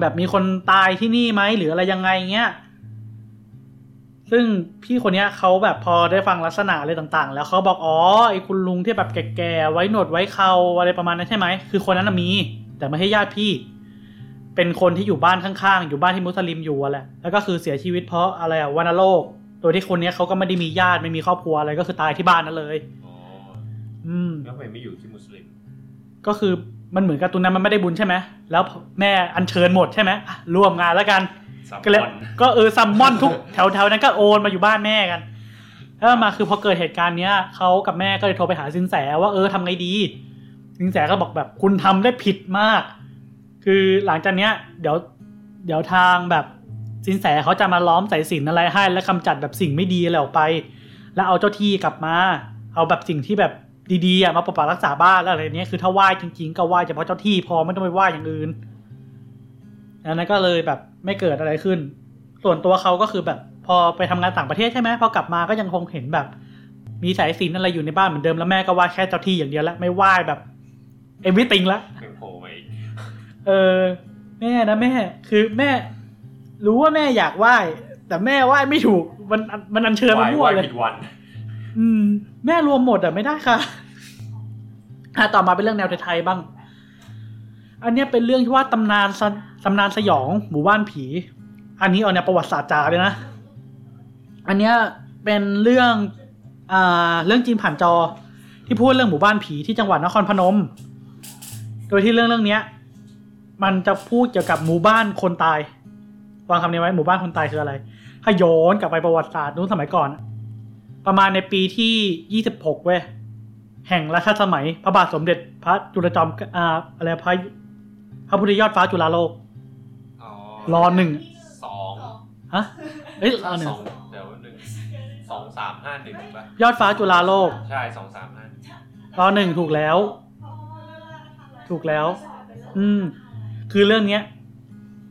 Speaker 1: แบบมีคนตายที่นี่ไหมหรืออะไรยังไงเงี้ย ซึ่งพี่คนเนี้ยเขาแบบพอได้ฟังลักษณะอะไรต่างๆ แล้วเขาบอกอ๋อไอ้คุณลุงที่แบบแก่ๆไว้หนวดไว้เขาอะไรประมาณนั้นใช่ไหมคือคนนั้นนะมี แต่ไม่ใช่ญาติพี่ เป็นคนที่อยู่บ้านข้างๆ อยู่บ้านที่มุสลิมอยู่อะแหละแล้วก็คือเสียชีวิตเพราะอะไรอะวัณโรคโดยที่คนเนี้ยเขาก็ไม่ได้มีญาติไม่มีครอบครัวอะไรก็คือตายที่บ้านนั่นเลย
Speaker 3: อ๋อ
Speaker 1: อืม
Speaker 3: แล้วทำไมไม่อยู่ที่มุสลิม
Speaker 1: ก็คือ มันเหมือนกับตรงนั้นมันไม่ได้บุญใช่ไหมแล้วแม่อัญเชิญหมดใช่ไหมอะร่วมงานแล้วกัน
Speaker 3: ซัม
Speaker 1: ก็เลย
Speaker 3: มอน
Speaker 1: ก็เออซัมมอนทุกแถวแถวนั้นก็โอนมาอยู่บ้านแม่กันแล้วมาคือพอเกิดเหตุการณ์เนี้ยเขากับแม่ก็เลยโทรไปหาสินแสว่าเออทำไงดี สินแสก็บอกแบบคุณทำได้ผิดมาก คือหลังจากเนี้ย เดี๋ยวเดี๋ยวทางแบบสินแสเขาจะมาล้อมสายสิญจนอะไรให้ และกำจัดแบบสิ่งไม่ดีอะไรออกไป แล้วเอาเจ้าที่กลับมา เอาแบบสิ่งที่แบบ ดีๆอะมาปกปักรักษาบ้านแล้วอะไรเนี้ยคือถ้าไหว้จริงๆ ก็ไหว้เฉพาะเจ้าที่พอไม่ต้องไปไหว้อย่างอื่นอันนั้นก็เลยแบบไม่เกิดอะไรขึ้น ส่วนตัวเขาก็คือแบบพอไปทำงานต่างประเทศใช่ไหมพอกลับมาก็ยังคงเห็นแบบ มีสายสิญจนอะไรอยู่ในบ้านเหมือนเดิมแล้วแม่ก็ไหว้แค่เจ้าที่อย่างเดียวแล้วไม่ไหว้แบบเอวิติงละ
Speaker 3: ยังโผล่มาอีก
Speaker 1: เออ แม่นะแม่ คือแม่ รู้ว่าแม่อยากไหว้แต่แม่ไหว้ไม่ถูก มันมันอัญเชิญมามั่วเลย
Speaker 3: ผิดวัน
Speaker 1: อืม แม่รวมหมดอะไม่ได้ค่ะอะต่อมาเป็นเรื่องแนวไทยๆบ้าง อันนี้เป็นเรื่องที่ว่าตำนานตำนานสยองหมู่บ้านผี อันนี้เอาแนวประวัติศาสตร์จ๋าเลยนะ อันเนี้ยเป็นเรื่องอ่าเรื่องจีนผ่านจอ ที่พูดเรื่องหมู่บ้านผีที่จังหวัดนครพนม โดยที่เรื่องเรื่องเนี้ย มันจะพูดเกี่ยวกับหมู่บ้านคนตายวางคำนี้ไว้หมู่บ้านคนตายคืออะไร ถ้าย้อนกลับไปประวัติศาสตร์นู้นสมัยก่อน ประมาณในปีที่ยี่สิบหกเว้ย แห่งรัชสมัย พระบาทสมเด็จพระจุลจอมอ่าอะไรพระพระพุทธยอดฟ้าจุฬาโลก
Speaker 3: อ๋อ
Speaker 1: รอหนึ่ง
Speaker 3: สอง
Speaker 1: ฮะเอ้ยรอหนึ่
Speaker 3: ส
Speaker 1: ง
Speaker 3: องเดี๋ยวหนึ่งสองสามห้าหนึ่งป่ะ
Speaker 1: ยอดฟ้าจุฬาโลก
Speaker 3: ใช่สองสามห้าร
Speaker 1: อหนึ่งถูกแล้ว ถูกแล้ว อืม คือเรื่องเนี้ย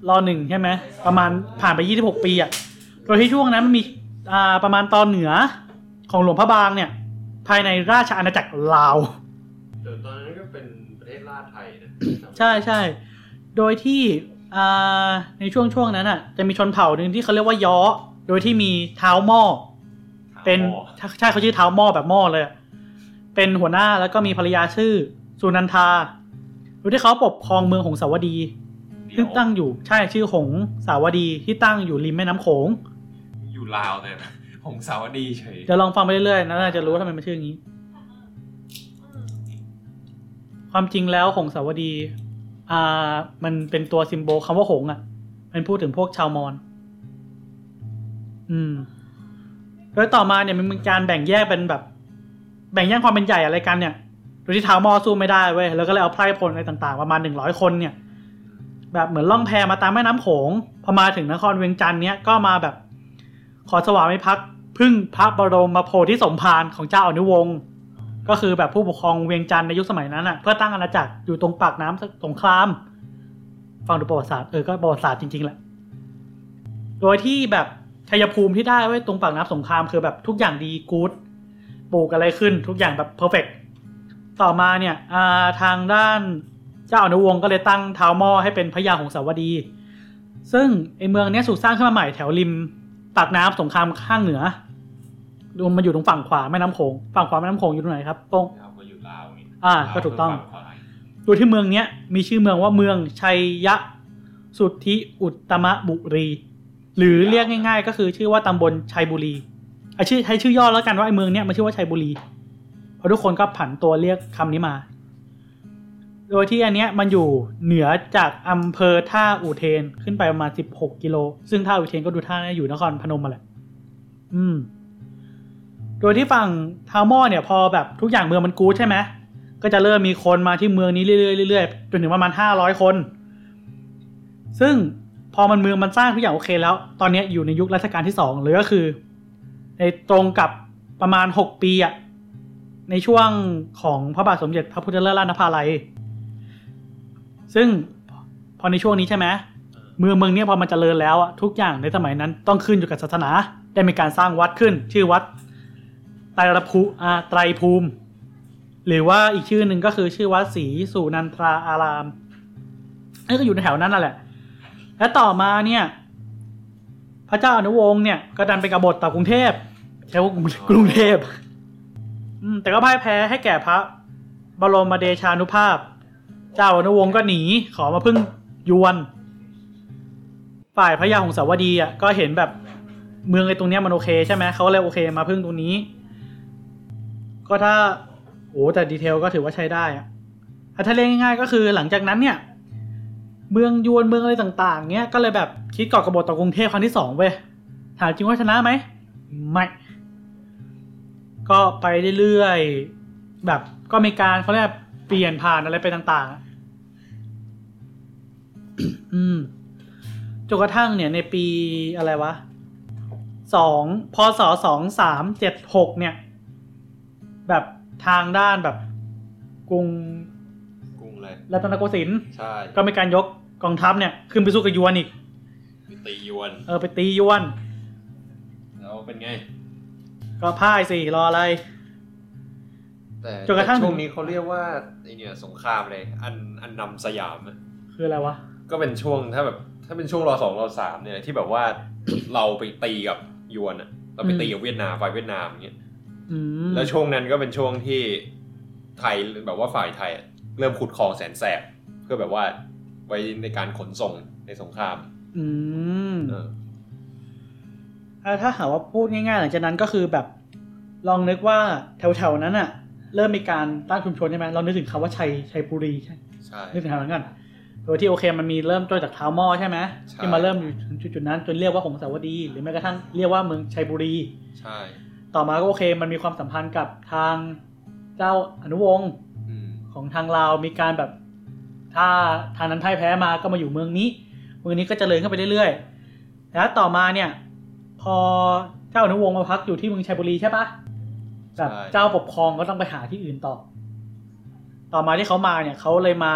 Speaker 1: รอหนึ่งใช่ไหม ประมาณผ่านไปยี่สิบหกปีอะโดยที่ช่วงนั้นมันมีอ่าประมาณตอนเหนือ ของหลวงพระบางเนี่ย ภายในราชอาณาจักรลาว
Speaker 3: เดี๋ยวตอนนั้นก็เป็นประเทศลาดไทยนะ
Speaker 1: ใช่ใช่โดยที่อ่าในช่วงช่วงนั้นอะ จะมีชนเผ่าหนึ่งที่เขาเรียกว่าย้อ โดยที่มีเท้าหม้อเป็นใช่เขาชื่อเท้าหม้อแบบหม้อเลยอะเป็นหัวหน้าแล้วก็มีภรรยาชื่อสุนันทาโดยที่เขาปกครองเมืองหงสาวดี
Speaker 3: เดี๋
Speaker 1: ซึ่
Speaker 3: ยว
Speaker 1: งตั้งอยู่ใช่ชื่อหงสาวดีที่ตั้งอยู่ริมแม่น้ำโขง
Speaker 3: อยู่ลาวแต่นะ หงสาวดีเฉย
Speaker 1: เดี๋ยวลองฟังไปเรื่อยๆนะน่าจะรู้ว่าทำไมมันชื่ออย่างนี้ ความจริงแล้วหงสาวดีอ่ามันเป็นตัวซิมโบลคำว่าหงอะ มันพูดถึงพวกชาวมอญอืมโดยต่อมาเนี่ยมันมีการแบ่งแยกเป็นแบบ แบ่งแยกความเป็นใหญ่อะไรกันเนี่ยโดยที่ท้าวมอสู้ไม่ได้เว้ยแล้วก็เลยเอาไพร่พลอะไรต่างๆประมาณหนึ่งร้อยคนเนี่ย แบบเหมือนล่องแพมาตามแม่น้ำโขงพอมาถึงนครเวียงจันทร์เนี่ยก็มาแบบ ขอสวามิภักดิ์พึ่งพระบรมโพธิสมภารของเจ้าอนุวงศ์ก็คือแบบผู้ปกครองเวียงจันทร์ในยุคสมัยนั้นอะเพื่อตั้งอาณาจักรอยู่ตรงปากน้ำสงคราม ฟังดูประวัติศาสตร์เออก็ประวัติศาสตร์จริงๆแหละ โดยที่แบบชัยภูมิที่ได้ไว้ตรงปากน้ำสงครามคือแบบทุกอย่างดีกู๊ดปลูกอะไรขึ้นทุกอย่างแบบเพอร์เฟกต่อมาเนี่ยทางด้านเจ้าอนุวงศ์ก็เลยตั้งเท้าหม้อให้เป็นพระยาหงสาวดี ซึ่งไอเมืองเนี้ยถูกสร้างขึ้นมาใหม่แถวริม ปากน้ำสงครามข้างเหนือรวมมาอยู่ตรงฝั่งขวาแม่น้ำโขงฝั่งขวาแม่น้ำโขงอยู่ตรงไหนครับตรง
Speaker 3: เราก็อยู่ลาวนี่
Speaker 1: อ่าก็ถูกต้อง
Speaker 3: ลาวฝั่ขวา
Speaker 1: โดยที่เมืองเนี้ยมีชื่อเมืองว่าเมืองชัยยะสุทธิอุตตมบุรี หรือเรียกง่าย ๆ ก็คือชื่อว่าตำบลชัยบุรีอะชื่อใช้ชื่อย่อแล้วกันว่าไอ้เมืองเนี้ยมันชื่อว่าชัยบุรีเพราะทุกคนก็ผันตัวเรียกคำนี้มา โดยที่อันเนี้ยมันอยู่เหนือจากอำเภอท่าอุเทนขึ้นไปประมาณสิบหกกิโล ซึ่งท่าอุเทนก็ดูท่าน่าอยู่นครพนมมาแหละ อืม โดยที่ฝั่งทาวมอเนี่ยพอแบบทุกอย่างเมืองมันกู๊ดใช่ไหมก็จะเริ่มมีคนมาที่เมืองนี้เรื่อยๆเรื่อยๆจนถึงประมาณห้าร้อยคน ซึ่งพอมันเมืองมันสร้างทุกอย่างโอเคแล้ว ตอนนี้อยู่ในยุครัชกาลที่สองหรือก็คือ ในตรงกับประมาณหกปีอะในช่วงของพระบาทสมเด็จพระพุทธเลิศราชนภาลัย ซึ่งพอในช่วงนี้ใช่ไหมเมืองเมืองเนี้ยพอมันเจริญแล้วอะทุกอย่างในสมัยนั้นต้องขึ้นอยู่กับศาสนา ได้มีการสร้างวัดขึ้น ชื่อวัดไตรภูอ่าไตรภูมิ หรือว่าอีกชื่อหนึ่งก็คือชื่อวัดศรีสุนันทราอารามนี่ก็อยู่ในแถวนั้นนั่นแหละ และต่อมาเนี่ย พระเจ้าอนุวงศ์เนี่ยก็ดันไปกบฏต่อกรุงเทพใช้ว่ากรุงกรุงเทพอืมแต่ก็พ่ายแพ้ให้แก่พระบรมเดชานุภาพ เจ้าอนุวงศ์ก็หนีขอมาพึ่งยวน ฝ่ายพระยาหงสาวดีอะก็เห็นแบบเมืองไอ้ตรงเนี้ยมันโอเคใช่ไหมเขาเลยโอเคมาพึ่งตรงนี้ ก็ถ้าโอ้แต่ดีเทลก็ถือว่าใช้ได้อะอะถ้าเรียกง่ายๆก็คือหลังจากนั้นเนี่ย เมืองยวนเมืองอะไรต่าง ๆเนี้ยก็เลยแบบคิดก่อกระบฏต่อกรุงเทพครั้งที่สองเว้ยถามจริงว่าชนะไหมไม่ก็ไปเรื่อยๆแบบก็มีการเขาเรียกเปลี่ยนผ่านอะไรไปต่างๆ อะอืมจนกระทั่งเนี่ยในปีอะไรวะสองพศสองสามเจ็ดหกเนี่ย แบบทางด้านแบบกรุง
Speaker 3: กรุงเลย
Speaker 1: รัตนโกสินทร์
Speaker 3: ใช่
Speaker 1: ก็มีการยกกองทัพเนี่ย ขึ้นไปสู้กับยวนอีก
Speaker 3: ไปตียวน
Speaker 1: เออไปตียวน
Speaker 3: แล้วเป็นไง
Speaker 1: ก็พ่ายสิรออะไร
Speaker 3: แต่
Speaker 1: จนกระทั่ง
Speaker 3: แต่ช่วงนี้เขาเรียกว่าไอเนี่ยสงครามเลย อันอันนำสยามอะ
Speaker 1: คืออะไรวะ
Speaker 3: ก็เป็นช่วงถ้าแบบถ้าเป็นช่วงรอสองรอสามเนี่ยที่แบบว่าเราไปตีกับยวนอะเราไปตีกับเวียดนามฝ่ายเวียดนามอย่างเงี้ย
Speaker 1: อืม
Speaker 3: แล้วช่วงนั้นก็เป็นช่วงที่ไทยแบบว่าฝ่ายไทยอะเริ่มขุดคลองแสนแสบเพื่อแบบว่าไว้ในการขนส่งในสงคราม
Speaker 1: อืม
Speaker 3: เออ
Speaker 1: อะถ้าหากว่าพูดง่ายๆหลังจากนั้นก็คือแบบลองนึกว่าแถวๆนั้นอะเริ่มมีการตั้งชุมชนใช่ไหมเรานึกถึงคำว่าชัยชัยบุรีใช่
Speaker 3: ใช่
Speaker 1: นึกถึงแถวนั้นกันโดยที่โอเคมันมีเริ่มต้นจากเท้าหม้อใช่ไหม
Speaker 3: ใช่
Speaker 1: ที่มาเริ่มอยู่ถึงจุดๆนั้นจนเรียกว่าหงสาวดี หรือแม้กระทั่งเรียกว่าเมืองชัยบุรี
Speaker 3: ใช่
Speaker 1: ต่อมาก็โอเค มันมีความสัมพันธ์กับทางเจ้าอนุวงศ์
Speaker 3: อืม
Speaker 1: ของทางลาวมีการแบบ ถ้าทางนั้นพ่ายแพ้มาก็มาอยู่เมืองนี้ เมืองนี้ก็เจริญขึ้นไปเรื่อยๆแล้วต่อมาเนี่ย พอเจ้าอนุวงศ์มาพักอยู่ที่เมืองชัยบุรีใช่ปะแบบเจ้าปกครองก็ต้องไปหาที่อื่นต่อ ต่อมาที่เขามาเนี่ยเขาเลยมา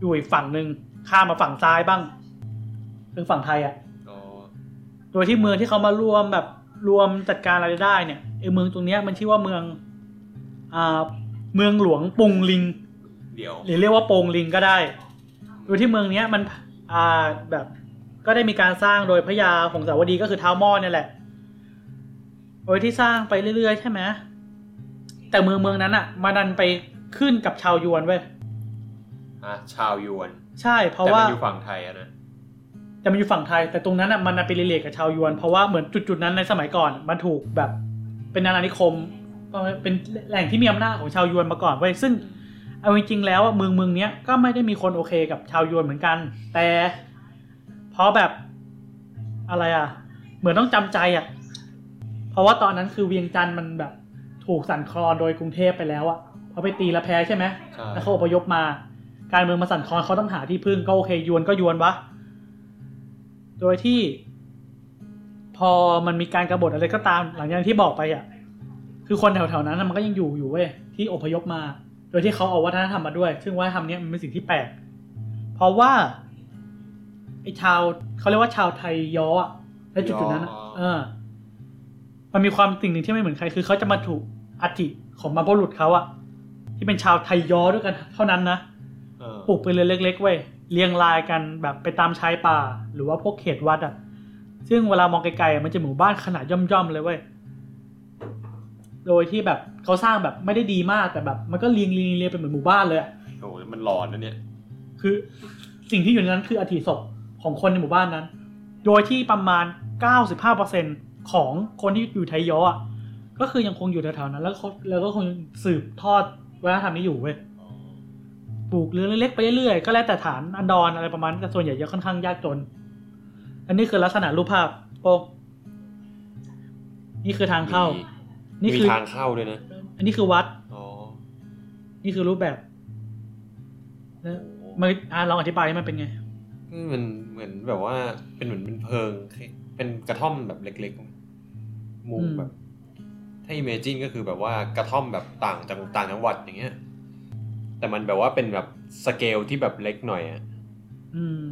Speaker 1: อยู่อีกฝั่งหนึ่งข้ามมาฝั่งซ้ายบ้างคือฝั่งไทยอะ่ะ
Speaker 3: ก็
Speaker 1: โดยที่เมืองที่เขามารวมแบบรวมจัดการอะไรได้เนี่ยไอเมืองตรงเนี้ยมันชื่อว่าเมืองอ่าเมืองหลวงปุงลิง
Speaker 3: เดี๋ยว
Speaker 1: หรือเรียกว่าโปงลิงก็ได้ โดยที่เมืองเนี้ยมันอ่าแบบก็ได้มีการสร้างโดยพระยาหงสาวดีก็คือเท้าหม้อเนี่ยแหละ โดยที่สร้างไปเรื่อยๆใช่ไหมแต่เมืองเมืองนั้นอะ มาดันไปขึ้นกับชาวยวนเว้ย
Speaker 3: อะชาวยวน
Speaker 1: ใช่เพราะ
Speaker 3: แต่
Speaker 1: ว่า
Speaker 3: มันอยู่ฝั่งไทยอะนะ
Speaker 1: แต่มันอยู่ฝั่งไทย แต่ตรงนั้นอะมันน่ะไปรีเลทกับชาวยวน เพราะว่าเหมือนจุดๆนั้นในสมัยก่อนมันถูกแบบ เป็นอาณานิคมเป็นแหล่งที่มีอำนาจของชาวยวนมาก่อนเว้ยซึ่งเอาจริงๆแล้วอะเมืองเมืองเนี้ยก็ไม่ได้มีคนโอเคกับชาวยวนเหมือนกัน แต่เพราะแบบอะไรอะ เหมือนต้องจำใจอะ เพราะว่าตอนนั้นคือเวียงจันทร์มันแบบถูกสั่นคลอนโดยกรุงเทพไปแล้วอะเพราะไปตีและแพ้ใช่ไหม
Speaker 3: ใช่
Speaker 1: แล้วเขาอพยพมา การเมืองมาสั่นคลอนเขาต้องหาที่พึ่งก็โอเคยวนก็ยวนวะ โดยที่ พอมันมีการกรบฏอะไรก็ตามหลังจากที่บอกไปอะ คือคนแถวๆนั้นนะมันก็ยังอยู่อยู่เว้ยที่อพยพมา โดยที่เขาเอาวัฒนธรรมมาด้วย ซึ่งวัฒนธรรมเนี้ยมันเป็นสิ่งที่แปลก เพราะว่าไอ้ชาวเขาเรียกว่าชาวไทยย้ออะในจุดๆนั้นอะเออ มันมีความสิ่งหนึ่งที่ไม่เหมือนใครคือเขาจะมาถูกอัฐิของบรรพบุรุษเขาอะที่เป็นชาวไทยย้อด้วยกันเท่านั้นนะ
Speaker 3: เออ
Speaker 1: ปลูกเป็นเรือนเล็กๆเว้ยเรียงรายกันแบบไปตามชายป่า หรือว่าพวกเขตวัดอะซึ่งเวลามองไกลๆอะมันจะหมู่บ้านขนาดย่อมๆเลยเว้ยโดยที่แบบเขาสร้างแบบไม่ได้ดีมากแต่แบบ มันก็เรียงเรียงเรียงเป็นเหมือนหมู่บ้านเลยอะ
Speaker 3: โอ้โหมันหลอนนะเนี่ย
Speaker 1: คือสิ่งที่อยู่ในนั้นคืออธิศพของคนในหมู่บ้านนั้น โดยที่ประมาณ 95%ของคนที่อยู่ไทยยออะก็คือยังคงอยู่แถวๆนั้น แล้วเขาแล้วก็คงสืบทอดวัฒนธรรมนี้อยู่เว้ย ปลูกเรือนเล็กๆไปเรื่อยๆก็แล้วแต่ฐานอันดรอะไรประมาณนั้นแต่ส่วนใหญ่จะค่อนข้างยากจน อันนี้คือลักษณะรูปภาพโป๊กนี่คือทางเข้า นี่
Speaker 3: มี
Speaker 1: คือ
Speaker 3: ทางเข้าด้วยนะ
Speaker 1: อันนี้คือวัด
Speaker 3: อ๋อ
Speaker 1: นี่คือรูปแบบแล้วมันอะลองอธิบายให้มันเป็นไง
Speaker 3: คือมันเหมือนแบบว่าเป็นเหมือนเป็นเพิง เป็นกระท่อมแบบเล็กๆมุม
Speaker 1: อืม
Speaker 3: แบบ ถ้า imagine ก็คือแบบว่ากระท่อมแบบต่างจังต่างจังหวัดอย่างเงี้ย แต่มันแบบว่าเป็นแบบสเกลที่แบบเล็กหน่อยอะ
Speaker 1: อืม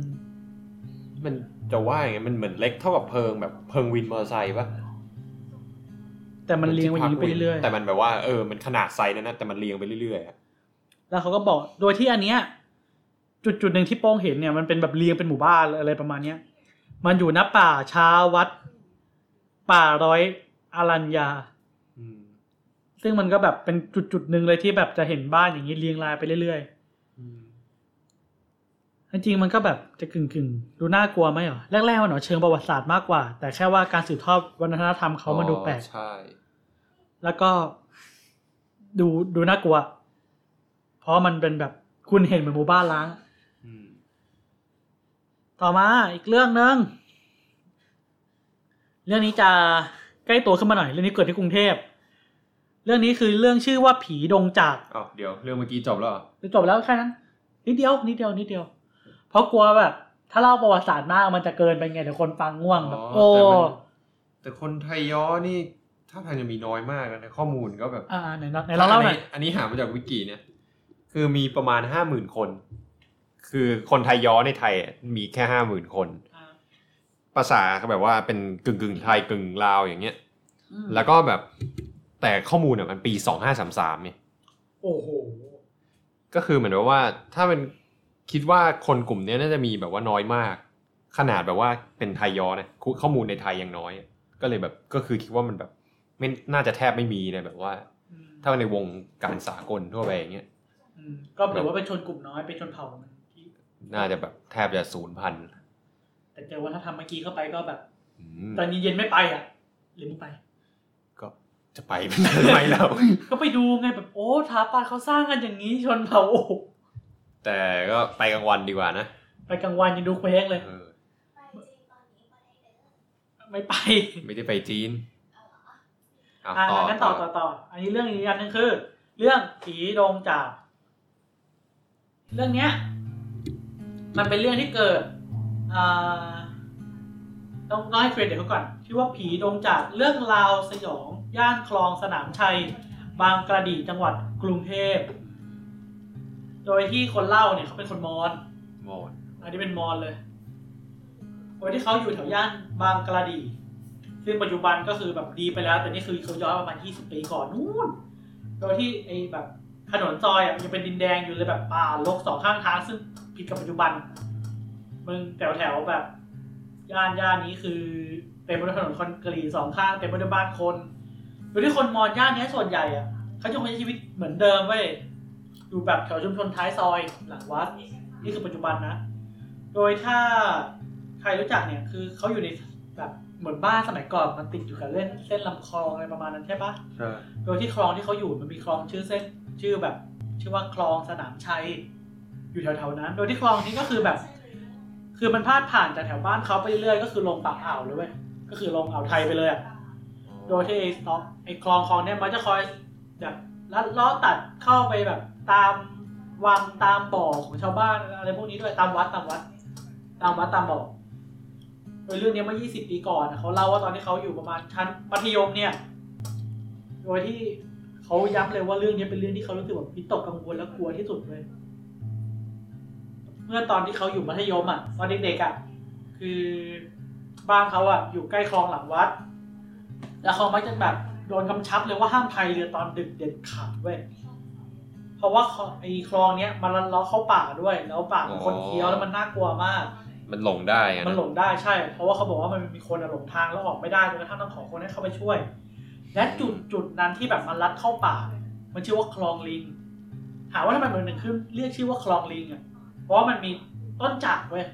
Speaker 3: มันจะว่าอย่างเงี้ยมันเหมือนเล็กเท่ากับเพิงแบบเพิงวินมอเตอร์ไซค์ปะ
Speaker 1: แต่มันเรียงไปอย่างนี้ไปเรื่อย
Speaker 3: แต่มันแบบว่าเออมันขนาดไซส์นั้นนะแต่มันเรียงไปเรื่อยๆอะ
Speaker 1: ๆแล้วเขาก็บอกโดยที่อันเนี้ย จุดจุดๆหนึ่งที่โป้งเห็นเนี่ยมันเป็นแบบเรียงเป็นหมู่บ้านอะไรประมาณเนี้ยมันอยู่ณป่าช้าวัด ป่าร้อยอารัญญา
Speaker 3: อืม
Speaker 1: ซึ่งมันก็แบบเป็นจุดจุดๆหนึ่งเลยที่แบบจะเห็นบ้านอย่างนี้เรียงรายไปเรื่อย
Speaker 3: อืม
Speaker 1: ๆจริงๆมันก็แบบจะกึ่งกึ่งๆดูน่ากลัวไหมเหรอแรกๆมันเหรอเชิงประวัติศาสตร์มากกว่า แต่แค่ว่าการสืบทอดวัฒนธรรมเขามันดูแปลก
Speaker 3: อ๋อใช่
Speaker 1: แล้วก็ดูดูน่ากลัว เพราะมันเป็นแบบคุณเห็นเหมือนหมู่บ้านล้าง
Speaker 3: อืม
Speaker 1: ต่อมาอีกเรื่องหนึ่งเรื่องนี้จะใกล้ตัวขึ้นมาหน่อย เรื่องนี้เกิดที่กรุงเทพ เรื่องนี้คือเรื่องชื่อว่าผีดงจาก
Speaker 3: อ้าวเดี๋ยวเรื่องเมื่อกี้จบแล้วเหรอ
Speaker 1: จบแล้วแค่นั้นนิดเดียวนิดเดียวนิดเดียว เพราะกลัวแบบ ถ้าเล่าประวัติศาสตร์มากมันจะเกินไปไงเดี๋ยวคนฟังง่วงแบบโอ้
Speaker 3: แต่มันแต่คนไทยย้อนี่ถ้าทางจะมีน้อยมากนะข้อมูลก็แบบ
Speaker 1: อ่าไหนลองไหนลองเล่าหน่อย
Speaker 3: อันนี้หามาจากวิกิเนี่ย คือมีประมาณห้าหมื่นคน คือคนไทยย้อในไทยอะมีแค่ห้าหมื่นคน
Speaker 1: อ่า
Speaker 3: ภาษาก็แบบว่าเป็นกึ่งกึ่งๆไทยกึ่งลาวอย่างเงี้ย
Speaker 1: อืม
Speaker 3: แล้วก็แบบ แต่ข้อมูลอะมันปีสองห้าสามสามเนี่ย
Speaker 1: โอ้โห
Speaker 3: ก็คือเหมือนกับว่าถ้าเป็นคิดว่าคนกลุ่มเนี้ยน่าจะมีแบบว่าน้อยมาก ขนาดแบบว่าเป็นไทยย้อนะข้อมูลในไทยยังน้อย ก็เลยแบบก็คือคิดว่ามันแบบไม่น่าจะแทบไม่มีเลยแบบว่า
Speaker 1: อืม
Speaker 3: ถ้าในวงการสากลทั่วไปอย่างเงี้ย
Speaker 1: อืมก็ถือว่าเป็นชนกลุ่มน้อยเป็นชนเผ่ามันที่
Speaker 3: น่าจะแบบแทบจะศูนย์พัน
Speaker 1: แต่เจอว่าถ้าทำเมื่อกี้เข้าไปก็แบบ
Speaker 3: อืม
Speaker 1: ตอนเย็นๆไม่ไปอะหรือไม่ไป
Speaker 3: ก็ จะไปเป็นทำไมแล้ว
Speaker 1: ก็ไปดูไงแบบโอ้ทาปาเขาสร้างกันอย่างนี้ชนเผ่าโอ้โห
Speaker 3: แต่ก็ไปกลางวันดีกว่านะ
Speaker 1: ไปกลางวันยังดูเคว้งเลย
Speaker 3: เออ
Speaker 4: ไปจริงตอนนี้ประเทศเดิม
Speaker 1: ไม่ไป
Speaker 3: ไม่ได้ไปจีนอะ
Speaker 1: อ่า
Speaker 3: ต่อ
Speaker 1: งั้นต่อต่อต่ออันนี้เรื่องอีกอันหนึงคือ เรื่องผีดงจาก เรื่องเนี้ย มันเป็นเรื่องที่เกิดอ่าต้องต้องให้เครดิตเขาก่อนชื่อว่าผีดงจากเรื่องราวสยอง ย่านคลองสนามชัย บางกระดีจังหวัดกรุงเทพ โดยที่คนเล่าเนี่ยเขาเป็นคนมอญ
Speaker 3: หมด
Speaker 1: อันนี้เป็นมอญเลยโดยที่เขาอยู่แถวย่านบางกระดี ซึ่งปัจจุบันก็คือแบบดีไปแล้ว แต่นี่คือเขาย้อนประมาณ 20 ปีก่อนนู่น โดยที่ไอ้แบบถนนซอยอะยังเป็นดินแดงอยู่เลยแบบป่ารกสองข้างทางซึ่งผิดกับปัจจุบันมึงแถวแถวๆแบบย่านย่านนี้คือเต็มไปด้วยถนนคอนกรีตสองข้างเต็มไปด้วยบ้านคน โดยที่คนมอญย่านเนี้ยส่วนใหญ่อะเขาจะคงใช้ชีวิตเหมือนเดิมเว้ยอยู่แบบแถวชุมชนท้ายซอยหลังวัด นี่คือปัจจุบันนะ โดยถ้าใครรู้จักเนี่ยคือเขาอยู่ในแบบเหมือนบ้านสมัยก่อนมันติดอยู่กับเล่นเส้นลำคลองอะไรประมาณนั้นใช่ปะ
Speaker 3: ใช่
Speaker 1: โดยที่คลองที่เขาอยู่มันมีคลองชื่อเส้น ชื่อแบบ ชื่อว่าคลองสนามชัย อยู่แถวๆนั้น โดยที่คลองนี้ก็คือแบบ คือมันพาดผ่านจากแถวบ้านเขาไปเรื่อยๆก็คือลงปากอ่าวเลยเว้ยก็คือลงอ่าวไทยไปเลยอะ โดยที่ไอ้สต็อกไอ้คลองคลองเนี้ยมันจะคอยแบบลัดล้อตัดเข้าไปแบบตามวังตามบ่อของชาวบ้านอะไรพวกนี้ด้วยตามวัดตามวัด ตามวัดตามบ่อโดยเรื่องนี้เมื่อ 20 ปีก่อนเขาเล่าว่าตอนที่เขาอยู่ประมาณชั้นมัธยมเนี่ย โดยที่เขาย้ำเลยว่าเรื่องนี้เป็นเรื่องที่เขารู้สึกแบบวิตกกังวลและกลัวที่สุดเลย เมื่อตอนที่เขาอยู่มัธยมอะตอนเด็กๆอะคือบ้านเขาอะอยู่ใกล้คลองหลังวัด แล้วเขามักจะแบบโดนกำชับเลยว่าห้ามพายเรือตอนดึกเด็ดขาดเว้ยเพราะว่าคลองไอ้คลองเนี้ยมันลัดเล้อเข้าป่าด้วย แล้วป่ามันคนเคี้ยวแล้วมันน่ากลัวมาก
Speaker 3: มันหลงได้อะ
Speaker 1: มัน
Speaker 3: นะ
Speaker 1: หลงได้ใช่ เพราะว่าเขาบอกว่ามันมีคนอะหลงทางแล้วออกไม่ได้จนกระทั่งต้องขอคนให้เข้าไปช่วย และจุดจุดนั้นที่แบบมันลัดเข้าป่าเนี่ยมันชื่อว่าคลองลิง ถามว่าทำไมมันถึงขึ้นเรียกชื่อว่าคลองลิงอะ เพราะว่ามันมีต้นจากเว้ย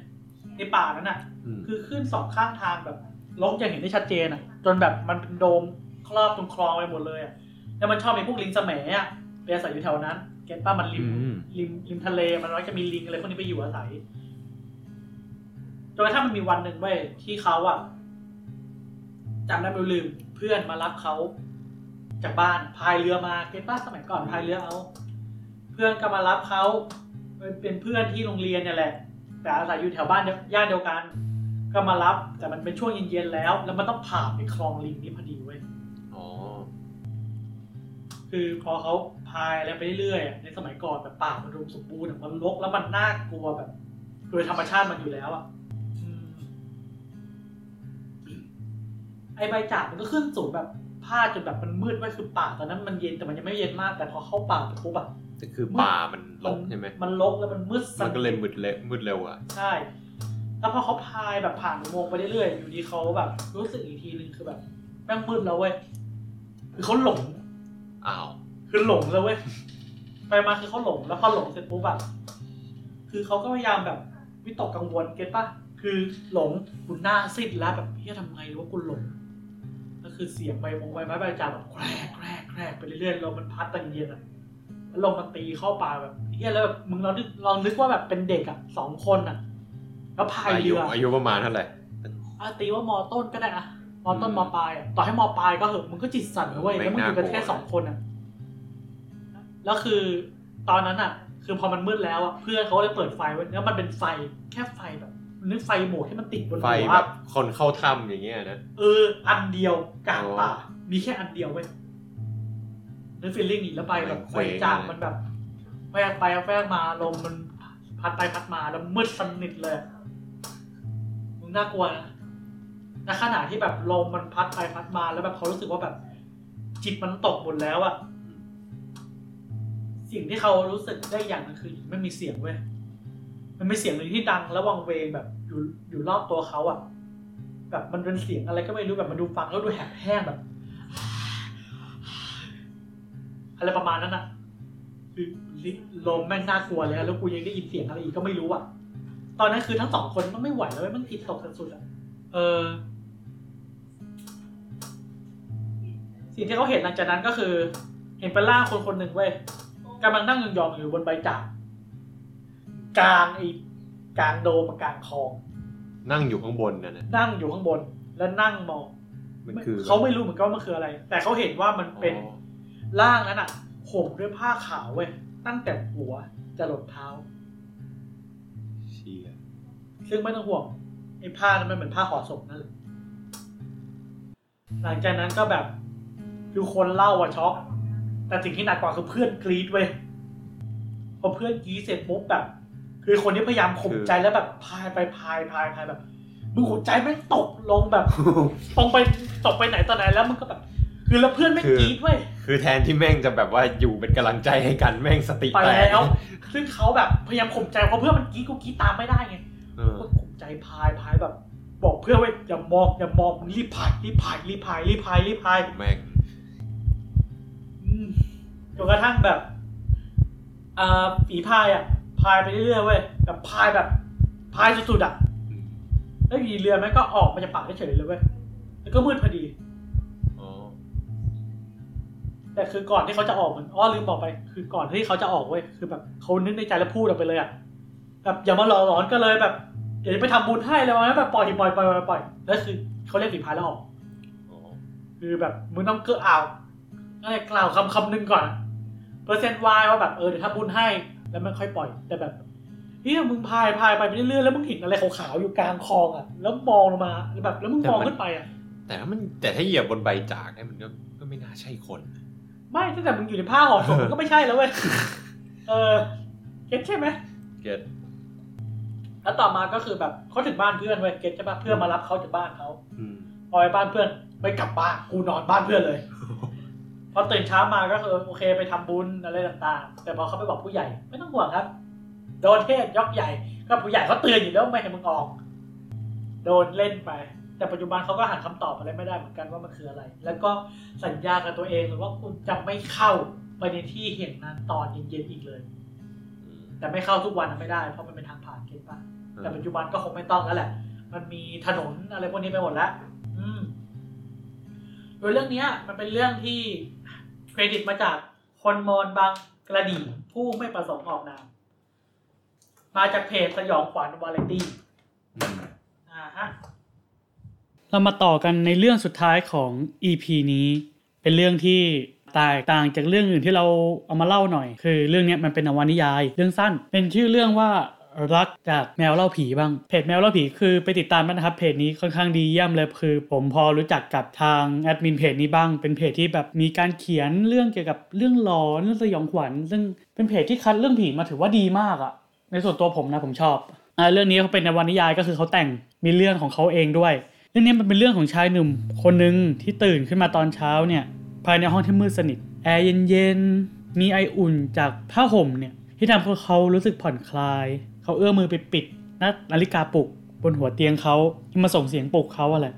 Speaker 1: ในป่านั้นอะ
Speaker 3: อืม
Speaker 1: คือขึ้นสองข้างทางแบบ ลกอย่างเห็นได้ชัดเจนอะ จนแบบมันเป็นโดมครอบตรงคลองไปหมดเลยอะแล้วมันชอบมีพวกลิงแสมอะไปอาศัยอยู่แถวนั้น เก็ตป้ามันริม
Speaker 3: อืม
Speaker 1: ริมริมทะเลมันมักจะมีลิงอะไรพวกนี้ไปอยู่อาศัยจนกระทั่งมันมีวันหนึ่งเว้ยที่เขาอะจำได้ไม่ลืมเพื่อนมารับเขาจากบ้านพายเรือมาเก็ตป้าสมัยก่อนพายเรือเอาเพื่อนก็มารับเขาเป็นเพื่อนที่โรงเรียนเนี่ยแหละ แต่อาศัยอยู่แถวบ้านเดียวย่านเดียวกัน ก็มารับแต่มันเป็นช่วงเย็นๆแล้ว แล้วมันต้องผ่านไปคลองลิงนี่พอดีเว้ย
Speaker 3: อ๋อ
Speaker 1: คือพอเขาพายอะไรไปเรื่อยๆอะในสมัยก่อนแบบป่ามันรวมสมบูรณ์อะมันรกแล้วมันน่ากลัวแบบ โดยธรรมชาติมันอยู่แล้วอะอืมไอใบจากมันก็ขึ้นสูงแบบพาดจนแบบมันมืดไว้คือป่าตอนนั้นมันเย็นแต่มันยังไม่เย็นมากแต่พอเข้าป่าไปปุ๊บอะ
Speaker 3: แต่คือป่ามันหลงใช่ไหม
Speaker 1: มันรกแล้วมันมืดส
Speaker 3: มัน
Speaker 1: ท
Speaker 3: ก็เลยมืดเละมืดเร็วอะ
Speaker 1: ใช่ แล้วพอเขาพายแบบผ่านอุโมงค์ไปเรื่อยๆ อยู่ดีเขาแบบ รู้สึกอีกทีนึงคือแบบแม่งมืดแล้วเว้ย คือเขาหลง
Speaker 3: อ้าว
Speaker 1: คือหลงแล้วเว้ย ไปมาคือเขาหลง แล้วพอหลงเสร็จปุ๊บอะคือเขาก็พยายามแบบวิตกกังวลเก็ตปะคือหลงคุณหน้าซีดแล้วแบบเฮียทำไงหรือว่ากูหลงก็คือเสียงใบมงใบไม้ใบจากแบบแกรกแกรกแกรกไปเรื่อยๆลมมันพัดตังเย็นอะแล้วลมมันตีเข้าปากแบบเฮียแล้วแบบมึงลองนึกลองนึกว่าแบบเป็นเด็กอะสองคนอะ แล้วพาย
Speaker 3: อา
Speaker 1: เรื
Speaker 3: ยุ
Speaker 1: อ
Speaker 3: อายุประมาณเท่าไหร่
Speaker 1: อะตีว่ามอต้นก็ได้อะมอต้น
Speaker 3: อืม
Speaker 1: มอปลายอะต่อให้มอปลายก็เหอะมึงก็จิตสั่นนะเว้ย
Speaker 3: ไม่
Speaker 1: แล้วมึงอยู่กัน
Speaker 3: น่ากลัว
Speaker 1: แค่สองคนอะแล้วคือตอนนั้นอะ คือพอมันมืดแล้วอะเพื่อนเขาเลยเปิดไฟไว้แล้วมันเป็นไฟแค่ไฟแบบนึกไฟโหมดที่มันติดบน
Speaker 3: ไฟ
Speaker 1: หัว
Speaker 3: แบบคนเข้าถ้ำอย่างเงี้ยนะ
Speaker 1: เออ อันเดียวกลาง
Speaker 3: อ๋อ
Speaker 1: ป่ามีแค่อันเดียวเว้ยนึกฟีลลิ่งนี้แล้วไปแบบ
Speaker 3: เค
Speaker 1: ไป
Speaker 3: ว้ง
Speaker 1: จาก
Speaker 3: เลย
Speaker 1: มันแบบแวกไปแวกมาลมมันพัดไปพัดมาแล้วมืดสนิทเลยมึง น่ากลัวนะในขณะที่แบบลมมันพัดไปพัดมาแล้วแบบเขารู้สึกว่าแบบ จิตมันตกหมดแล้วอะสิ่งที่เขารู้สึกได้อย่างนึงคือไม่มีเสียงเว้ยมันมีเสียงหนึ่งที่ดังและวังเวงแบบอยู่อยู่รอบตัวเขาอะแบบมันเป็นเสียงอะไรก็ไม่รู้แบบมันดูฟังแล้วดูแหบแห้งแบบอะไรประมาณนั้นอะลมแม่งน่ากลัวเลยอะแล้วกูยังได้ยินเสียงอะไรอีกก็ไม่รู้อะ ตอนนั้นคือทั้งสองคนมันไม่ไหวแล้วเว้ยมันติดตกสุดๆอะเออ สิ่งที่เขาเห็นหลังจากนั้นก็คือ เห็นเป็นร่างคนคนหนึ่งเว้ยกำลังนั่งยองๆอยู่บนใบจากกลางไอ้กลางโดมกลางคลอง
Speaker 3: นั่งอยู่ข้างบนนะนะ
Speaker 1: นั่งอยู่ข้างบน แล้วนั่งมอง
Speaker 3: มันคือ
Speaker 1: เขาไม่รู้เหมือนกันว่ามันคืออะไร แต่เขาเห็นว่ามันเป็น
Speaker 3: อ๋อ
Speaker 1: ร่างนั้นอะห่มด้วยผ้าขาวเว้ยตั้งแต่หัวจะหลดเท้า
Speaker 3: เชี่ย
Speaker 1: ซึ่งไม่ต้องห่วงไอ้ผ้านั้นมันเหมือนผ้าห่อศพนั่นแหละหลังจากนั้นก็แบบคือคนเล่าอะช็อกแต่สิ่งที่หนักกว่าคือเพื่อนกรี๊ดเว้ยพอเพื่อนกรี๊ดเสร็จปุ๊บแบบ คือคนที่พยายามข่มใจแล้วแบบพายไปพายพายพายแบบมึงหัวใจแม่งตกลงแบบตรงไปตกไปไหนตอนไหนแล้วมึงก็แบบ คือแล้วเพื่อนแม่งกรี๊ดเว้ย
Speaker 3: คือแทนที่แม่งจะแบบว่าอยู่เป็นกำลังใจให้กันแม่งสติ
Speaker 1: ไป
Speaker 3: แตก
Speaker 1: แล้ว ซึ่งเขาแบบพยายามข่มใจเพราะเพื่อนมันกรี๊ดกูกรี๊ดตามไม่ได้ไง
Speaker 3: เออ
Speaker 1: ก็ข่ม ใจพายพายแบบ บอกเพื่อนว่าอย่ามองอย่ามองมึงรีบพายรีบพายรีบพายรีบพายรีบพาย
Speaker 3: แม่ง
Speaker 1: อืมจนกระทั่งแบบอ่าฝีพายอะ พายไปเรื่อยๆเว้ยแบบพายแบบพายสุดๆอะ
Speaker 3: อืม
Speaker 1: แล้วอยู่ดีเรือแม่งก็ออกมาจากปากเฉยๆเลยเว้ยแล้วก็มืดพอดี
Speaker 3: อ๋อ
Speaker 1: แต่คือก่อนที่เขาจะออกเหมือนอ้อลืมบอกไป คือก่อนที่เขาจะออกเว้ยคือแบบเขานึกในใจแล้วพูดออกไปเลยอะแบบอย่ามาหล่อหลอนกันเลยแบบ เดี๋ยวไปทำบุญให้เลยวันนั้นแบบปล่อยปล่อยปล่อยปล่อยปล่อยแล้วคือเขาเรียกฝีพายแล้วออก
Speaker 3: อ๋อ
Speaker 1: คือแบบมึงต้องเกื้ออ่าวอะไรกล่าวคำคำหนึ่งก่อนเปอร์เซ็นต์วายว่าแบบเออเดี๋ยวทำบุญให้แล้วมันค่อยปล่อย แต่แบบเฮ้ยมึงพายพายไปไปเรื่อยๆแล้วมึงเห็นอะไรขาวๆอยู่กลางคลองอะ แล้วมองลงมาแล้วแบบ แล้วมึงมองขึ้นไปอะ
Speaker 3: แต่ถ้ามันแต่ถ้าเหยียบบนใบจากเนี่ยมันก็ก็ไม่น่าใช่คนนะ
Speaker 1: ไม่ตั้งแต่มึงอยู่ในผ้าห่อศพมันก็ไม่ใช่แล้วเว้ยเออเก็ตใช่ไหม
Speaker 3: เก็ต
Speaker 1: แล้วต่อมาก็คือแบบเขาถึงบ้านเพื่อนเว้ยเก็ตใช่ปะเพื่อนมารับเขาจากบ้านเขา
Speaker 3: อืม
Speaker 1: พอไปบ้านเพื่อนไปกลับบ้านกูนอนบ้านเพื่อนเลย พอตื่นเช้ามาก็คือโอเคไปทำบุญอะไรต่างๆ แต่พอเขาไปบอกผู้ใหญ่ไม่ต้องห่วงครับ โดนเทศยกใหญ่ ก็ผู้ใหญ่เขาเตือนอยู่แล้วไม่ให้มึงออก โดนเล่นไป แต่ปัจจุบันเขาก็หาคำตอบอะไรไม่ได้เหมือนกันว่ามันคืออะไร แล้วก็สัญญากับตัวเองเลยว่าคุณจะไม่เข้าไปในที่เห็นนั้นตอนเย็นๆอีกเลย
Speaker 3: อืม
Speaker 1: แต่ไม่เข้าทุกวันไม่ได้ เพราะมันเป็นทางผ่านเก็ตปะ แต่ปัจจุบันก็คงไม่ต้องแล้วแหละ มันมีถนนอะไรพวกนี้ไปหมดแล้วอืมโดยเรื่องเนี้ยมันเป็นเรื่องที่เครดิตมาจากคนมอญบางกระดี่ผู้ไม่ประสงค์ออกนาม มาจากเพจสยองขวัญวาไรตี้
Speaker 3: อืม
Speaker 1: อ่าฮะเรามาต่อกันในเรื่องสุดท้ายของ EP นี้ เป็นเรื่องที่แตกต่างจากเรื่องอื่นที่เราเอามาเล่าหน่อย คือเรื่องเนี้ยมันเป็นนวนิยาย เรื่องสั้น เป็นชื่อเรื่องว่า รักจากแมวเล่าผีบ้าง เพจแมวเล่าผีคือไปติดตามมันนะครับ เพจนี้ค่อนข้างดีเยี่ยมเลยคือ ผมพอรู้จักกับทางแอดมินเพจนี้บ้าง เป็นเพจที่แบบมีการเขียนเรื่องเกี่ยวกับเรื่องหลอนเรื่องสยองขวัญ ซึ่งเป็นเพจที่คัดเรื่องผีมาถือว่าดีมากอะในส่วนตัวผมนะผมชอบอ่าเรื่องนี้เขาเป็นนวนิยายก็คือเขาแต่งมีเรื่องของเขาเองด้วย เรื่องนี้มันเป็นเรื่องของชายหนุ่มคนหนึ่งที่ตื่นขึ้นมาตอนเช้าเนี่ยภายในห้องที่มืดสนิทแอร์เย็นๆมีไออุ่นจากผ้าห่มเนี่ยที่ทำให้เขารู้สึกผ่อนคลาย เขาเอื้อมมือไปปิดนาฬิกาปลุกบนหัวเตียงเขาที่มาส่งเสียงปลุกเขาอะไร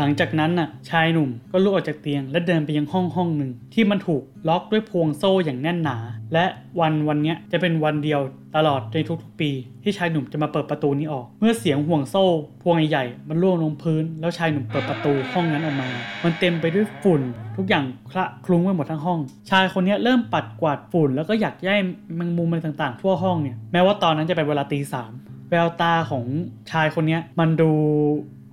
Speaker 1: หลังจากนั้นน่ะชายหนุ่มก็ลุกออกจากเตียง และเดินไปยังห้องห้องหนึ่ง ที่มันถูกล็อกด้วยพวงโซ่อย่างแน่นหนา และวันวันนี้จะเป็นวันเดียวตลอดในทุกๆปี ที่ชายหนุ่มจะมาเปิดประตูนี้ออก เมื่อเสียงห่วงโซ่ พวงใหญ่ๆมันร่วงลงพื้น แล้วชายหนุ่มเปิดประตูห้องนั้นออกมา มันเต็มไปด้วยฝุ่น ทุกอย่างคละคลุ้งไปหมดทั้งห้อง ชายคนนี้เริ่มปัดกวาดฝุ่น แล้วก็อยากย้ายแมงมุมอะไรต่างๆ ทั่วห้องเนี่ยแม้ว่าตอนนั้นจะเป็นเวลาตีสามแววตาของชายคนนี้มันดู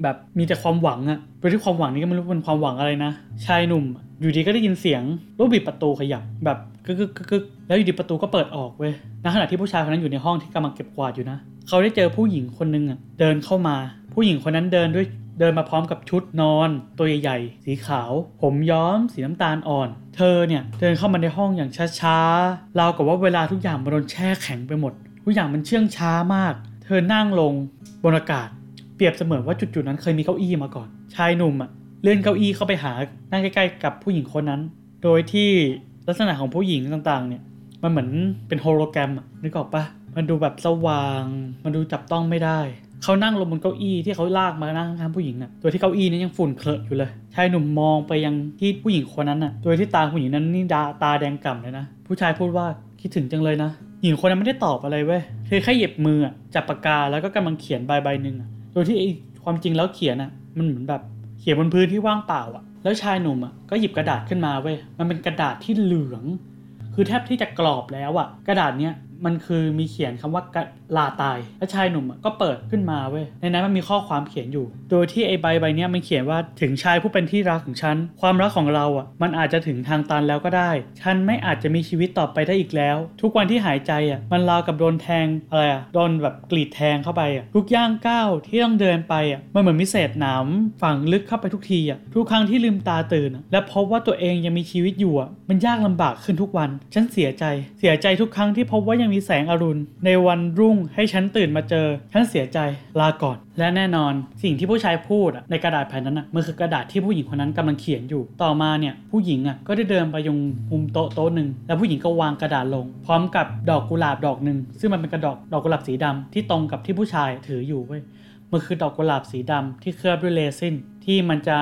Speaker 1: แบบมีแต่ความหวังอะโดยที่ความหวังนี้ก็ไม่รู้เป็นความหวังอะไรนะ ชายหนุ่ม อยู่ดีก็ได้ยินเสียงลูกบิดประตูขยับแบบกึกกึกกึกแล้วอยู่ดีประตูก็เปิดออกเว้ยณขณะที่ผู้ชายคนนั้นอยู่ในห้องที่กำลังเก็บกวาดอยู่นะ เขาได้เจอผู้หญิงคนหนึงอะเดินเข้ามา ผู้หญิงคนนั้นเดินด้วยเดินมาพร้อมกับชุดนอน ตัวใหญ่ๆสีขาว ผมย้อม สีน้ำตาลอ่อน เธอเนี่ยเดินเข้ามาในห้องอย่างช้าๆราวกับว่าเวลาทุกอย่างมันโดนแช่แข็งไปหมด ทุกอย่างมันเชื่องช้ามาก เธอนั่งลงบนอากาศ เปรียบเสมือนว่าจุดๆนั้นเคยมีเก้าอี้มาก่อน ชายหนุ่มอะเลื่อนเก้าอี้เข้าไปหานั่งใกล้ๆกับผู้หญิงคนนั้น โดยที่ลักษณะของผู้หญิงต่างๆ เนี่ย มันเหมือนเป็นโฮโลแกรมนึกออกปะมันดูแบบสว่าง มันดูจับต้องไม่ได้ เขานั่งลงบนเก้าอี้ที่เขาลากมานั่งข้างผู้หญิงน่ะ โดยที่เก้าอี้นี้ยังฝุ่นเคลอะอยู่เลย ชายหนุ่มมองไปยังที่ผู้หญิงคนนั้นน่ะ โดยที่ตาผู้หญิงนั้นนี่ดาตาแดงก่ำเลยนะ ผู้ชายพูดว่าคิดถึงจังเลยนะ หญิงคนนั้นไม่ได้ตอบอะไรเว้ย เธอแค่เหยียบมือจับปากกาแล้วก็กำลังเขียนใบใบหนึ่ง โดยที่ไอความจริงแล้วเขียนอะมันเหมือนแบบเขียนบนพื้นที่ว่างเปล่าอะแล้วชายหนุ่มอะก็หยิบกระดาษขึ้นมาเว้ยมันเป็นกระดาษที่เหลือง คือแทบที่จะกรอบแล้วอะกระดาษเนี้ย มันคือมีเขียนคำว่าลาตาย แล้วชายหนุ่มก็เปิดขึ้นมาเว้ย ในนั้นมันมีข้อความเขียนอยู่ โดยที่ไอ้ใบใบเนี้ยมันเขียนว่าถึงชายผู้เป็นที่รักของฉัน ความรักของเราอะ มันอาจจะถึงทางตันแล้วก็ได้ ฉันไม่อาจจะมีชีวิตต่อไปได้อีกแล้ว ทุกวันที่หายใจอะ มันราวกับโดนแทงอะไรอะ โดนแบบกรีดแทงเข้าไปอะทุกย่างก้าวที่ต้องเดินไปอะ มันเหมือนมีเศษหนามฝังลึกเข้าไปทุกทีอะ ทุกครั้งที่ลืมตาตื่น และพบว่าตัวเองยังมีชีวิตอยู่อะ มันยากลำบากขึ้นทุกวัน ฉันเสียใจ เสียใจทุกครั้งที่พบว่ายังมีแสงอรุณ ในวันรุ่งให้ฉันตื่นมาเจอ ฉันเสียใจลาก่อน และแน่นอน สิ่งที่ผู้ชายพูดอะในกระดาษแผ่นนั้นอะมันคือกระดาษที่ผู้หญิงคนนั้นกำลังเขียนอยู่ ต่อมาเนี่ยผู้หญิงอะก็ได้เดินไปยังมุมโต๊ะโต๊ะหนึ่งแล้วผู้หญิงก็วางกระดาษลง พร้อมกับดอกกุหลาบดอกหนึ่งซึ่งมันเป็นกระดอกดอกกุหลาบสีดำที่ตรงกับที่ผู้ชายถืออยู่เว้ยมันคือดอกกุหลาบสีดำที่เคลือบด้วยเรซินที่มันจะ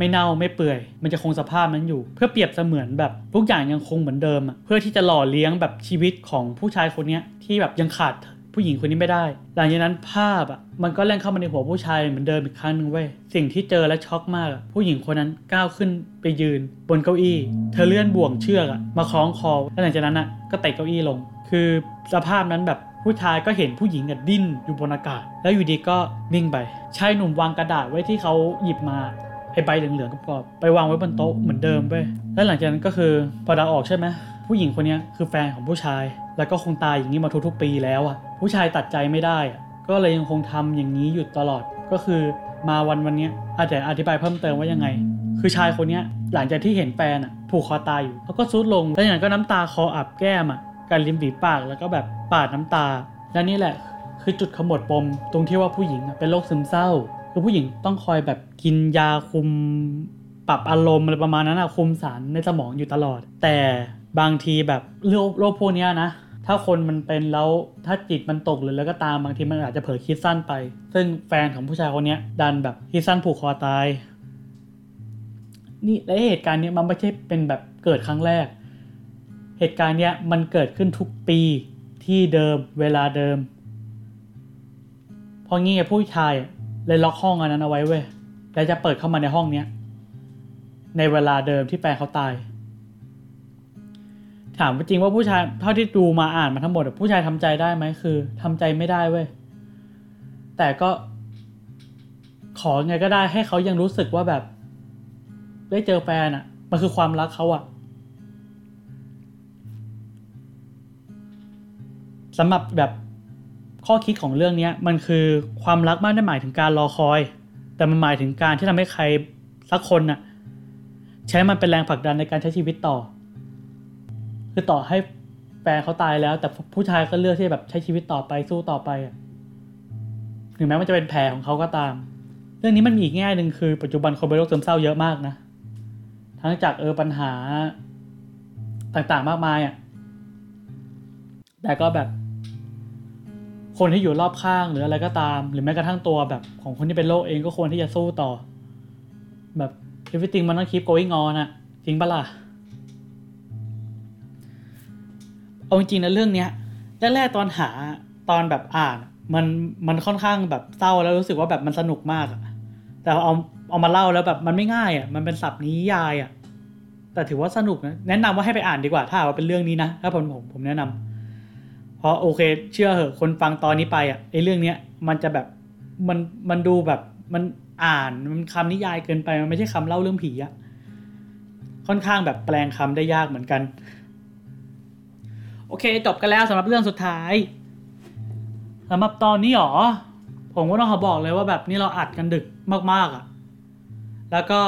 Speaker 1: ไม่เน่าไม่เปื่อย มันจะคงสภาพนั้นอยู่ เพื่อเปรียบเสมือนแบบทุกอย่างยังคงเหมือนเดิมเพื่อที่จะหล่อเลี้ยงแบบชีวิตของผู้ชายคนนี้ที่แบบยังขาดผู้หญิงคนนี้ไม่ได้ หลังจากนั้นภาพอะมันก็เล่นเข้ามาในหัวผู้ชายเหมือนเดิมอีกครั้งหนึ่งเว้ย สิ่งที่เจอและช็อกมาก ผู้หญิงคนนั้นก้าวขึ้นไปยืน บนเก้าอี้ เธอเลื่อนบ่วงเชือกอะมาคล้องคอ แล้วหลังจากนั้นอะก็เตะเก้าอี้ลง คือสภาพนั้นแบบผู้ชายก็เห็นผู้หญิงอะดิ้นอยู่บนอากาศ แล้วอยู่ดีก็นิ่งไป ชายหนุ่มวางกระดาษไว้ที่เขาหยิบมา ไอใบเหลืองๆกรอบๆไปวางไว้บนโต๊ะเหมือนเดิมเว้ยแล้วหลังจากนั้นก็คือพอดาออกใช่ไหมผู้หญิงคนนี้คือแฟนของผู้ชาย แล้วก็คงตายอย่างนี้มาทุกๆปีแล้วอะผู้ชายตัดใจไม่ได้อะก็เลยยังคงทำอย่างนี้อยู่ตลอดก็คือมาวันวันนี้อาจจะอธิบายเพิ่มเติมว่ายังไง คือชายคนนี้หลังจากที่เห็นแฟนอะผูกคอตายอยู่เขาก็ซุดลงแล้วอย่างนั้นก็น้ำตาคออับแก้มอะการริมฝีปากแล้วก็แบบปาดน้ำตา และนี่แหละ คือจุดขมวดปมตรงที่ว่าผู้หญิงอะเป็นโรคซึมเศร้า คือผู้หญิงต้องคอยแบบกินยาคุมปรับอารมณ์อะไรประมาณนั้นอะคุมสารในสมองอยู่ตลอด แต่บางทีแบบโรคโรคพวกเนี้ยนะ ถ้าคนมันเป็นแล้วถ้าจิตมันตกหรือแล้วก็ตามบางทีมันอาจจะเผลอคิดสั้นไป ซึ่งแฟนของผู้ชายคนนี้ดันแบบคิดสั้นผูกคอตาย นี่และเหตุการณ์นี้มันไม่ใช่เป็นแบบเกิดครั้งแรก เหตุการณ์เนี้ยมันเกิดขึ้นทุกปีที่เดิมเวลาเดิม พองี้ไงผู้ชาย เลยล็อกห้องอันนั้นเอาไว้เว้ยแล้วจะเปิดเข้ามาในห้องเนี้ยในเวลาเดิมที่แฟนเขาตาย ถามจริงว่าผู้ชายเท่าที่ดูมาอ่านมาทั้งหมดผู้ชายทำใจได้ไหมคือทำใจไม่ได้เว้ยแต่ก็ขอไงก็ได้ให้เขายังรู้สึกว่าแบบ ได้เจอแฟนอะมันคือความรักเขาอะสำหรับแบบ ข้อคิดของเรื่องนี้มันคือความรักไม่ได้หมายถึงการรอคอย แต่มันหมายถึงการที่ทำให้ใครสักคนน่ะใช้มันเป็นแรงผลักดันในการใช้ชีวิตต่อ คือต่อให้แฟนเขาตายแล้ว แต่ผู้ชายก็เลือกที่จะแบบใช้ชีวิตต่อไปสู้ต่อไปอะถึงแม้มันจะเป็นแผลของเขาก็ตาม เรื่องนี้มันมีอีกแง่หนึ่งคือปัจจุบันคนเป็นโรคซึมเศร้าเยอะมากนะ ทั้งจากเออปัญหาต่างๆมากมายอะ แต่ก็แบบ คนที่อยู่รอบข้างหรืออะไรก็ตาม หรือแม้กระทั่งตัวแบบของคนที่เป็นโรคเองก็ควรที่จะสู้ต่อ แบบ everything มันต้อง keep going on อะจริงปะล่ะเอาจริงๆนะเรื่องเนี้ยแรกๆตอนหาตอนแบบอ่าน มันมันค่อนข้างแบบเศร้าแล้วรู้สึกว่าแบบมันสนุกมากอะแต่เอาเอามาเล่าแล้วแบบมันไม่ง่ายอะมันเป็นศัพท์นิยายอะแต่ถือว่าสนุกนะแนะนำว่าให้ไปอ่านดีกว่าถ้าว่าเป็นเรื่องนี้นะถ้าผมผมผมแนะนำเพราะโอเค เชื่อเหอะคนฟังตอนนี้ไปอะไอเรื่องเนี้ยมันจะแบบมันมันดูแบบมันอ่านมันคำนิยายเกินไปมันไม่ใช่คำเล่าเรื่องผีอะค่อนข้างแบบแปลงคำได้ยากเหมือนกัน โอเคจบกันแล้วสำหรับเรื่องสุดท้ายสำหรับตอนนี้หรอผมก็ต้องขอบอกเลยว่าแบบนี่เราอัดกันดึกมากๆอะ่ะ แล้วก็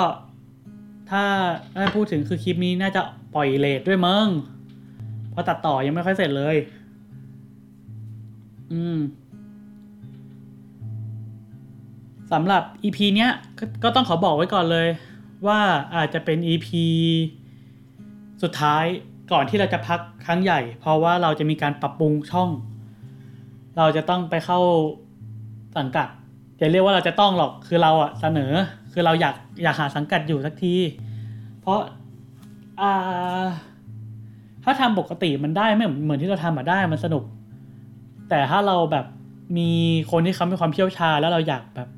Speaker 1: ถ้าได้พูดถึงคือคลิปนี้น่าจะปล่อยเลทด้วยมึงเพราะตัดต่อยังไม่ค่อยเสร็จเลย สำหรับ EP เนี้ยกก็ต้องขอบอกไว้ก่อนเลย ว่าอาจจะเป็น EP สุดท้ายก่อนที่เราจะพักครั้งใหญ่ เพราะว่าเราจะมีการปรับปรุงช่อง เราจะต้องไปเข้าสังกัดจะเรียกว่าเราจะต้องหรอกคือเราอะเสนอ คือเราอยากอยากหาสังกัดอยู่สักที เพราะอ่าถ้าทำปกติมันได้ไม่เหมือนที่เราทำมาได้มันสนุก แต่ถ้าเราแบบมีคนที่เขามีความเชี่ยวชาญแล้วเราอยากแบบ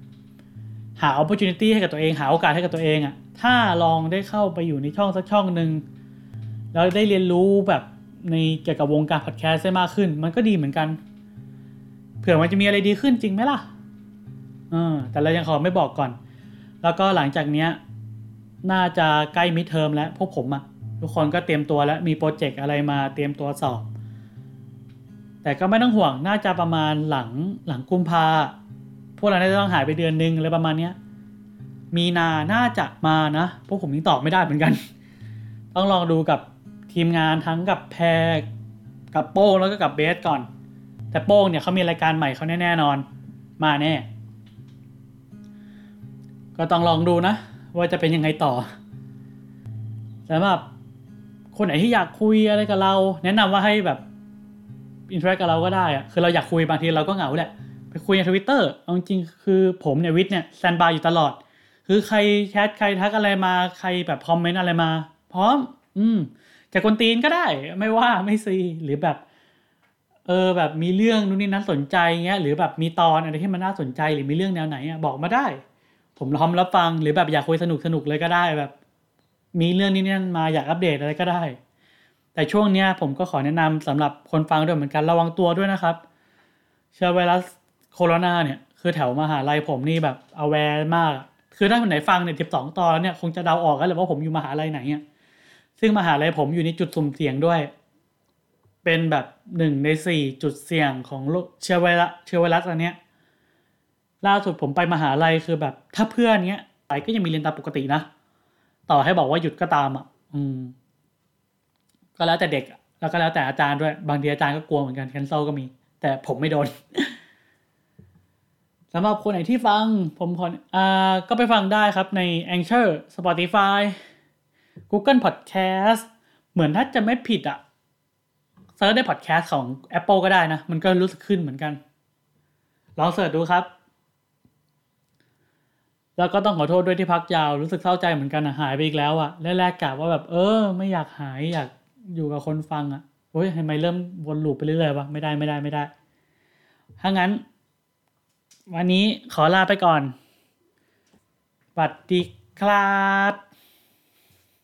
Speaker 1: หา opportunity ให้กับตัวเอง หาโอกาสให้กับตัวเองอะถ้าลองได้เข้าไปอยู่ในช่องสักช่องหนึ่งแล้วได้เรียนรู้แบบในเกี่ยวกับวงการพอดแคสต์ได้มากขึ้น มันก็ดีเหมือนกัน เผื่อมันจะมีอะไรดีขึ้นจริงไหมล่ะเออแต่เรายังขอไม่บอกก่อน แล้วก็หลังจากเนี้ย น่าจะใกล้มิดเทอมแล้วพวกผมอะทุกคนก็เตรียมตัวแล้วมีโปรเจกต์อะไรมาเตรียมตัวสอบ แต่ก็ไม่ต้องห่วงน่าจะประมาณหลังหลังกุมภาพวกเราน่าจะต้องหายไปเดือนนึงอะไรประมาณเนี้ยมีนาน่าจะมานะพวกผมยังตอบไม่ได้เหมือนกัน ต้องลองดูกับทีมงานทั้งกับแพรกับโป้งแล้วก็กับเบสก่อน แต่โป้งเนี่ยเขามีรายการใหม่เขาแน่ๆนอน มาแน่ ก็ต้องลองดูนะ ว่าจะเป็นยังไงต่อสำหรับคนไหนที่อยากคุยอะไรกับเรา แนะนำว่าให้แบบ interact กับเราก็ได้อะคือเราอยากคุยบางทีเราก็เหงาแหละ ไปคุยในทวิตเตอร์เอาจริงๆคือผมเนี่ยวิทย์เนี่ย standby อยู่ตลอด คือใครแชทใครทักอะไรมาใครแบบคอมเมนต์อะไรมา พร้อม อืมจะกวนตีนก็ได้ไม่ว่าไม่ซีหรือแบบ เออแบบมีเรื่องนู้นนี่นั้นสนใจเงี้ยหรือแบบมีตอนอะไรที่มันน่าสนใจหรือมีเรื่องแนวไหนอะบอกมาได้ ผมพร้อมรับฟังหรือแบบอยากคุยสนุกสนุกเลยก็ได้แบบ มีเรื่องนี้นั่นมาอยากอัปเดตอะไรก็ได้ แต่ช่วงนี้ผมก็ขอแนะนำสำหรับคนฟังด้วยเหมือนกันระวังตัวด้วยนะครับ เชื้อไวรัสโคโรนาเนี่ย คือแถวมหาลัยผมนี่แบบเอาแวร์มาก คือถ้าคนไหนฟังเนี่ยสิบสองตอนเนี่ยคงจะเดาออกกันเลยว่าผมอยู่มหาลัยไหนเนี่ยซึ่งมหาลัยผมอยู่ในจุดสุ่มเสี่ยงด้วย เป็นแบบหนึ่งในสี่จุดเสี่ยงของเชื้อไวรัสเชื้อไวรัสอันเนี้ยล่าสุดผมไปมหาลัยคือแบบ ถ้าเพื่อนเนี้ยไปก็ยังมีเรียนตามปกตินะ ต่อให้บอกว่าหยุดก็ตามอะ อืม ก็แล้วแต่เด็ก แล้วก็แล้วแต่อาจารย์ด้วย บางทีอาจารย์ก็กลัวเหมือนกันแคนเซิลก็มี แต่ผมไม่โดนสำหรับคนไหนที่ฟังผมขออ่าก็ไปฟังได้ครับใน Anchor Spotify Google Podcast เหมือนถ้าจะไม่ผิดอะ search ได้พอดแคสต์ของ Apple ก็ได้นะ มันก็รู้สึกขึ้นเหมือนกัน ลอง search ดูครับ แล้วก็ต้องขอโทษด้วยที่พักยาวรู้สึกเศร้าใจเหมือนกันอะหายไปอีกแล้วอะแรกๆกะว่าแบบเออ ไม่อยากหายอยาก อยู่กับคนฟังอะโอ้ยทำไมเริ่มวนลูปไปเรื่อยๆวะไม่ได้ไม่ได้ไม่ได้ ถ้างั้น วันนี้ขอลาไปก่อนสวัสดีครับ